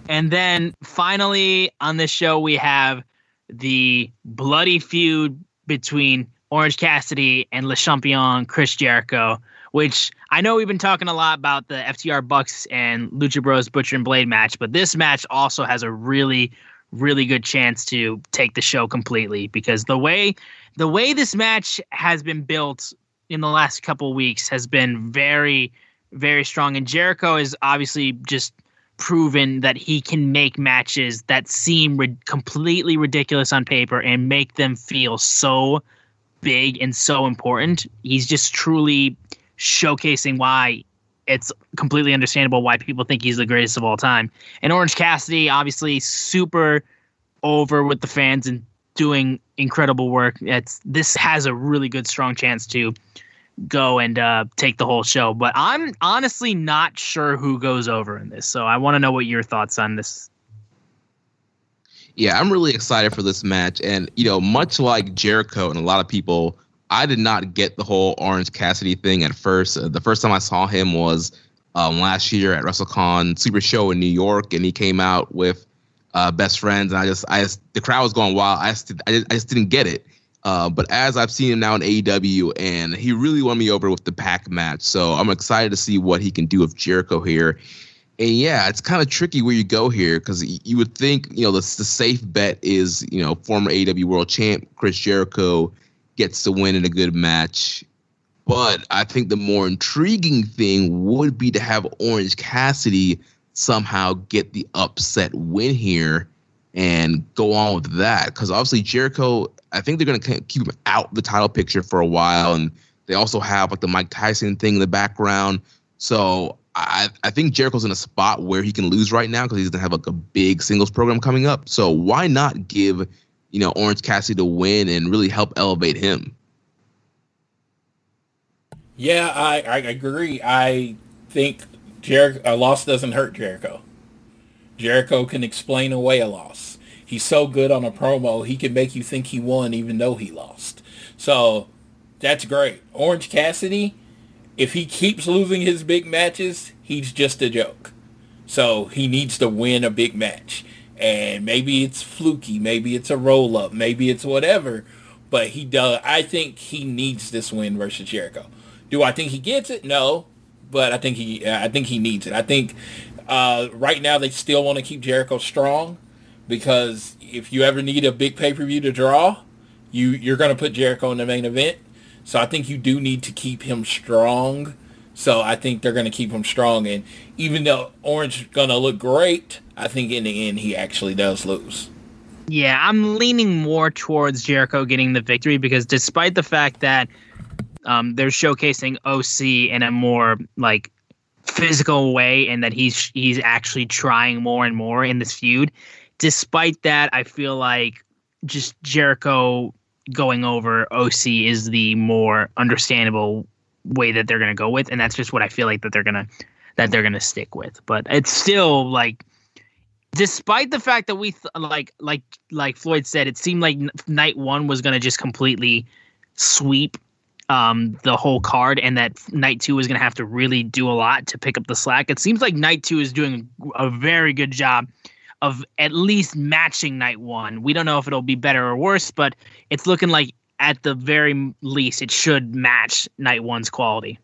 And then finally on this show we have the bloody feud between Orange Cassidy and Le Champion Chris Jericho, which I know we've been talking a lot about the FTR Bucks and Lucha Bros Butcher and Blade match, but this match also has a really really good chance to take the show completely because the way the way this match has been built in the last couple weeks has been very very strong. And Jericho is obviously just proven that he can make matches that seem ri- completely ridiculous on paper and make them feel so big and so important. He's just truly showcasing why it's completely understandable why people think he's the greatest of all time. And Orange Cassidy, obviously, super over with the fans and doing incredible work. It's this has a really good, strong chance to go and uh, take the whole show. But I'm honestly not sure who goes over in this. So I want to know what your thoughts on this. Yeah, I'm really excited for this match. And, you know, much like Jericho and a lot of people, I did not get the whole Orange Cassidy thing at first. Uh, the first time I saw him was um, last year at WrestleCon Super Show in New York, and he came out with uh, Best Friends. And I just, I just, the crowd was going wild. I just, I just, I just didn't get it. Uh, but as I've seen him now in AEW, and he really won me over with the PAC match. So I'm excited to see what he can do with Jericho here. And yeah, it's kind of tricky where you go here because you would think, you know, the, the safe bet is, you know, former AEW World Champ Chris Jericho gets to win in a good match. But I think the more intriguing thing would be to have Orange Cassidy somehow get the upset win here and go on with that. Because obviously Jericho, I think they're going to keep him out the title picture for a while, and they also have like the Mike Tyson thing in the background. So I, I think Jericho's in a spot where he can lose right now because he doesn't have like a big singles program coming up. So why not give you know Orange Cassidy to win and really help elevate him? Yeah, I, I agree. I think Jericho a loss doesn't hurt Jericho. Jericho can explain away a loss. He's so good on a promo, he can make you think he won even though he lost. So that's great. Orange Cassidy, if he keeps losing his big matches, he's just a joke. So he needs to win a big match. And maybe it's fluky, maybe it's a roll up, maybe it's whatever. But he does I think he needs this win versus Jericho. Do I think he gets it? No. But I think he I think he needs it. I think uh, right now they still want to keep Jericho strong because if you ever need a big pay-per-view to draw, you you're going to put Jericho in the main event. So I think you do need to keep him strong. So I think they're going to keep him strong. And even though Orange is going to look great, I think in the end he actually does lose. Yeah, I'm leaning more towards Jericho getting the victory because despite the fact that um, they're showcasing OC in a more like physical way and that he's he's actually trying more and more in this feud. Despite that, I feel like just Jericho going over OC is the more understandable way that they're going to go with and that's just what I feel like that they're to that they're to stick with. But it's still like despite the fact that we th- like like like Floyd said it seemed like night 1 was to just completely sweep um, the whole card and that night two is going to have to really do a lot to pick up the slack. It seems like night two is doing a very good job of at least matching night one. We don't know if it'll be better or worse, but it's looking like at the very least it should match night one's quality.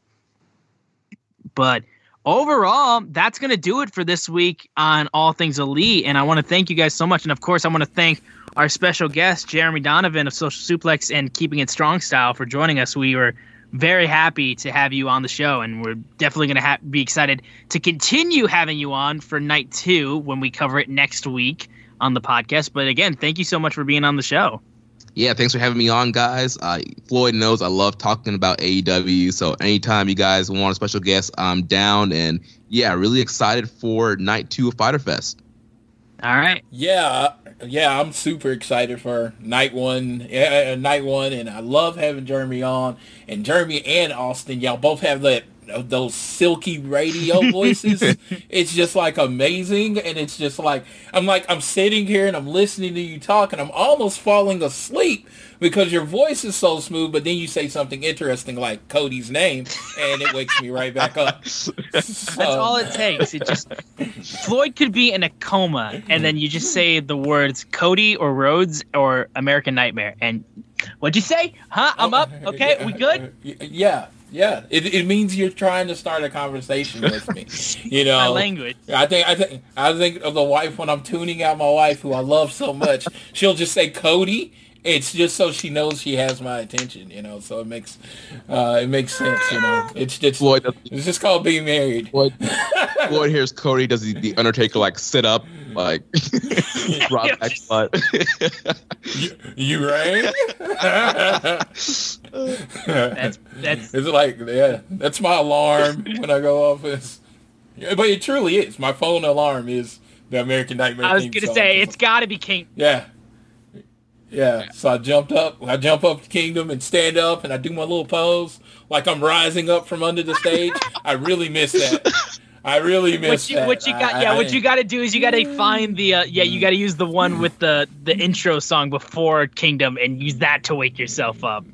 But overall, that's going to do it for this week on All Things Elite. And I want to thank you guys so much. And of course, I want to thank our special guest, Jeremy Donovan of Social Suplex and Keeping It Strong Style, for joining us. We were very happy to have you on the show, and we're definitely going to ha- be excited to continue having you on for night two when we cover it next week on the podcast. But again, thank you so much for being on the show. Yeah, thanks for having me on, guys. Uh, Floyd knows I love talking about AEW, so anytime you guys want a special guest, I'm down. And yeah, really excited for night two of Fyter Fest. All right. Yeah, yeah, I'm super excited for night one, uh, night one, and I love having Jeremy on. And Jeremy and Austin, y'all both have that those silky radio voices. it's just like amazing, and it's just like I'm like I'm sitting here and I'm listening to you talk, and I'm almost falling asleep because your voice is so smooth. But then you say something interesting like Cody's name, and it wakes me right back up. So, That's all it takes. It just Floyd could be in a coma, and then you just say the words Cody or Rhodes or American Nightmare, and what'd you say? Huh? I'm up. Oh, okay, we good? Yeah. Yeah, it, it means you're trying to start a conversation with me. You know, My language. I think I think I think of the wife when I'm tuning out my wife, who I love so much. she'll just say Cody. It's just so she knows she has my attention. You know, so it makes uh, it makes sense. You know, it's just Floyd, it's just called being married. Floyd, Floyd hears Cody does the, the Undertaker like sit up like rock back butt. you, you rang? That's that's It's like yeah, that's my alarm when I go off. It's, but it truly is. My phone alarm is the American Nightmare. I was theme gonna song. say it's got to be King. Yeah. Yeah. So I jumped up. I jump up to Kingdom and stand up and I do my little pose like I'm rising up from under the stage. I really miss that. I really miss What you, that. what you got? I- yeah, I- what you got to do is you got to find the uh, yeah you got to use the one with the the intro song before Kingdom and use that to wake yourself up.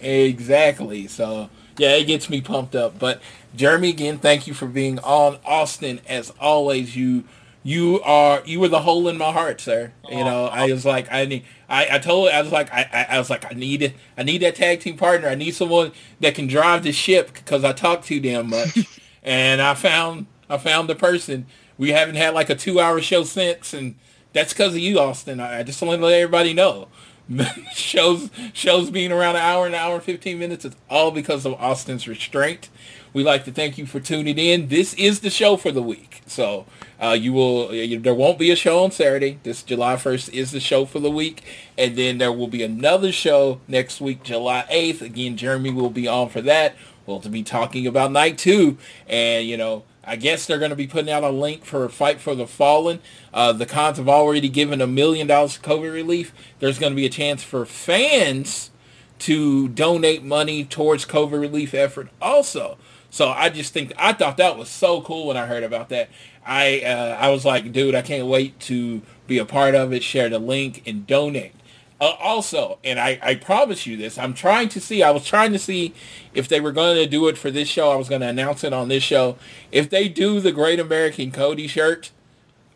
Exactly. So yeah, it gets me pumped up. But Jeremy, again, thank you for being on. Austin, as always, you you are you were the hole in my heart, sir. You know, I was like, I need, I, I told, I was like, I, I, I was like, I need, it I need that tag team partner. I need someone that can drive the ship because I talk too damn much. and I found, I found the person. We haven't had like a two-hour show since, and that's because of you, Austin. I I just want to let everybody know. shows shows being around an hour, an hour and 15 minutes is all because of Austin's restraint. We like to thank you for tuning in. This is the show for the week. So uh, you will you, there won't be a show on Saturday. This July 1st is the show for the week. And then there will be another show next week, July 8th. Again, Jeremy will be on for that. We'll be talking about night two. And, you know, I guess they're going to be putting out a link for Fight for the Fallen. Uh, the Khans have already given a million dollars for COVID relief. There's going to be a chance for fans to donate money towards COVID relief effort also. So I just think I thought that was so cool when I heard about that. I uh, I was like, dude, I can't wait to be a part of it. Share the link and donate. Uh, also, and I, I promise you this, I'm trying to see, I was trying to see if they were going to do it for this show. I was going to announce it on this show. If they do the Great American Cody shirt,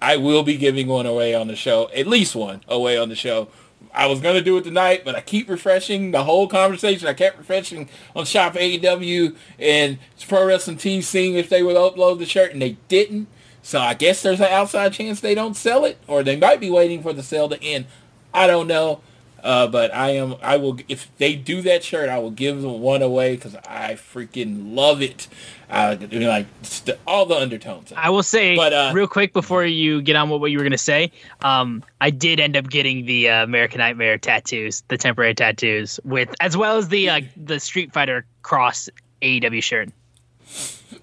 I will be giving one away on the show, at least one away on the show. I was to do it tonight, but I keep refreshing the whole conversation. I kept refreshing on Shop AEW and Pro Wrestling Tees seeing if they would upload the shirt, and they didn't. So I guess there's an outside chance they don't sell it, or they might be waiting for the sale to end. I don't know. Uh, but I am, I will, if they do that shirt, I will give them one away because I freaking love it. Uh, like st- all the undertones. I will say, But, uh, real quick before you get on with what you were going to say, um, I did end up getting the uh, American Nightmare tattoos, the temporary tattoos, with as well as the uh, the Street Fighter Cross AEW shirt.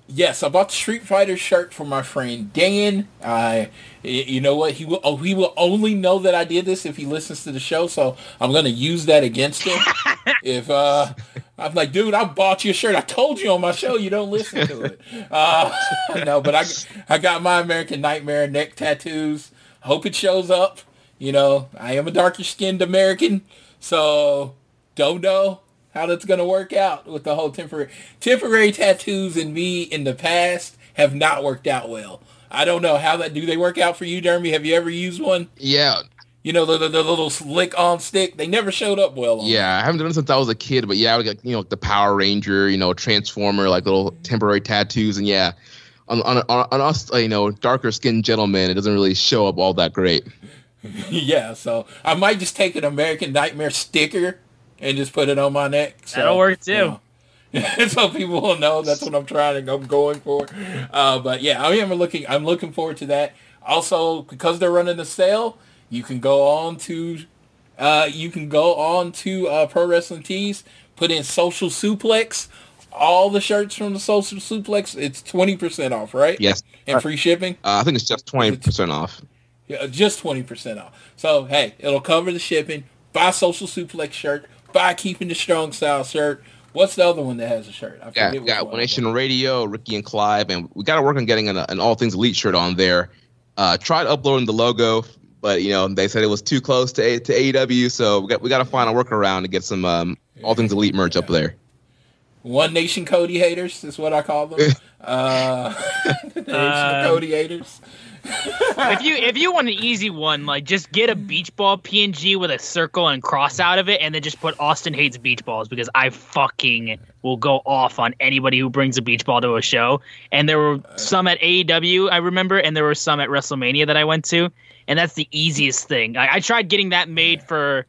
Yes, I bought the Street Fighter shirt for my friend Dan. I, you know what? He will. Oh, he will only know that I did this if he listens to the show. So I'm gonna use that against him. if uh, I'm like, dude, I bought you a shirt. I told you on my show you don't listen to it. Uh, no, but I, I got my American Nightmare neck tattoos. Hope it shows up. You know, I am a darker skinned American, so don't know how that's going to work out with the whole temporary temporary tattoos and me in the past have not worked out well. I don't know how that do they work out for you, Jeremy? Have you ever used one? Yeah, You know the, the, the little slick on stick. They never showed up well. On yeah. I haven't done it since I was a kid, but yeah, I would get you know the Power Ranger, you know, Transformer, like little temporary tattoos, and yeah, on on on, on us, uh, you know, darker skinned gentlemen, it doesn't really show up all that great. yeah. So I might just take an American Nightmare sticker and just put it on my neck. So, That'll work too. you know. so people will know that's what I'm trying to I'm going for. Uh, but yeah, I am looking I'm looking forward to that. Also, because they're running the sale, you can go on to uh, you can go on to uh, Pro Wrestling Tees, put in Social Suplex, all the shirts from the Social Suplex. It's twenty percent off, right? Yes, and free shipping. uh, I think it's just twenty percent off. Yeah, just twenty percent off. So hey, it'll cover the shipping. Buy Social Suplex shirt. Buy Keeping the Strong Style shirt. What's the other one that has a shirt? I Yeah, we got one. One Nation Radio, Ricky and Clive, and we got to work on getting an, an All Things Elite shirt on there. Uh, tried uploading the logo, but you know they said it was too close to A- to AEW, so we got we got to find a workaround to get some um, All Things Elite merch up there. One Nation Cody haters is what I call them. uh, Nation Um, Cody haters. If you if you want an easy one, like just get a beach ball PNG with a circle and cross out of it, and then just put Austin hates beach balls because I fucking will go off on anybody who brings a beach ball to a show. And there were some at AEW I remember, and there were some at WrestleMania that I went to, and that's the easiest thing. I, I tried getting that made for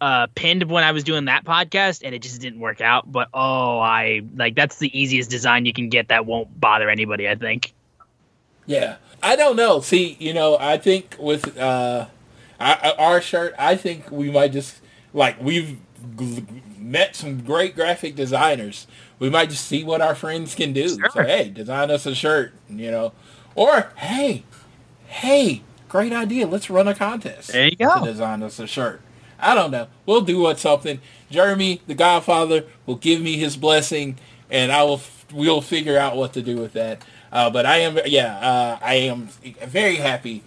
uh pinned when I was doing that podcast, and it just didn't work out. But oh, I like that's the easiest design you can get that won't bother anybody. I think. Yeah, I don't know. See, you know, I think with uh, our shirt, I think we might just like we've met some great graphic designers. We might just see what our friends can do. So hey, design us a shirt, you know, or hey, hey, great idea. Let's run a contest. There you go. To design us a shirt. I don't know. We'll do what something. Jeremy, the Godfather, will give me his blessing, and I will. We'll figure out what to do with that. Uh, but I am, yeah, uh, I am very happy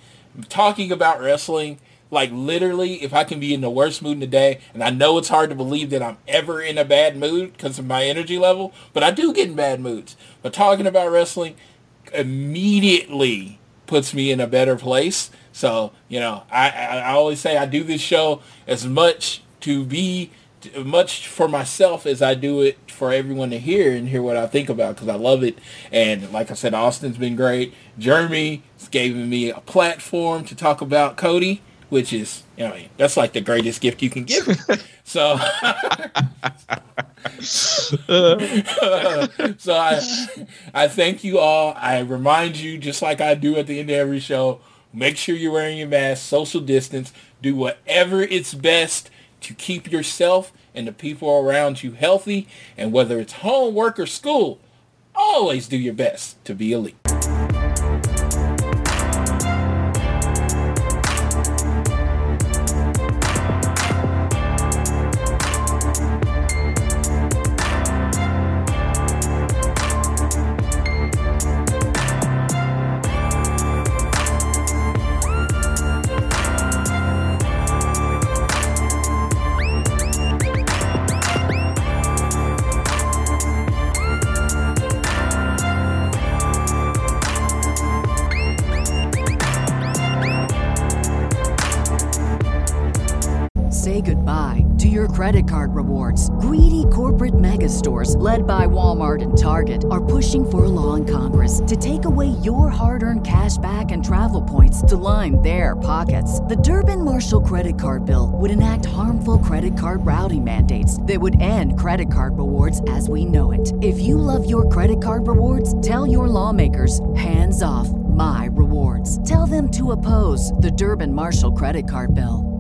talking about wrestling. Like literally, if I can be in the worst mood in the day, and I know it's hard to believe that I'm ever in a bad mood because of my energy level, but I do get in bad moods. But talking about wrestling immediately puts me in a better place. So, you know, I, I, I always say I do this show as much to be much for myself as I do it for everyone to hear and hear what I think about because I love it. And like I said, Austin's been great. Jeremy has given me a platform to talk about Cody, which is, you know, that's like the greatest gift you can give. so, so I, I thank you all. I remind you, just like I do at the end of every show, make sure you're wearing your mask, social distance, do whatever it's best to keep yourself and the people around you healthy. And whether it's homework or school, always do your best to be elite. To take away your hard earned cash back and travel points to line their pockets. The Durbin Marshall credit card bill would enact harmful credit card routing mandates that would end credit card rewards as we know it. If you love your credit card rewards, tell your lawmakers hands off my rewards. Tell them to oppose the Durbin Marshall credit card bill.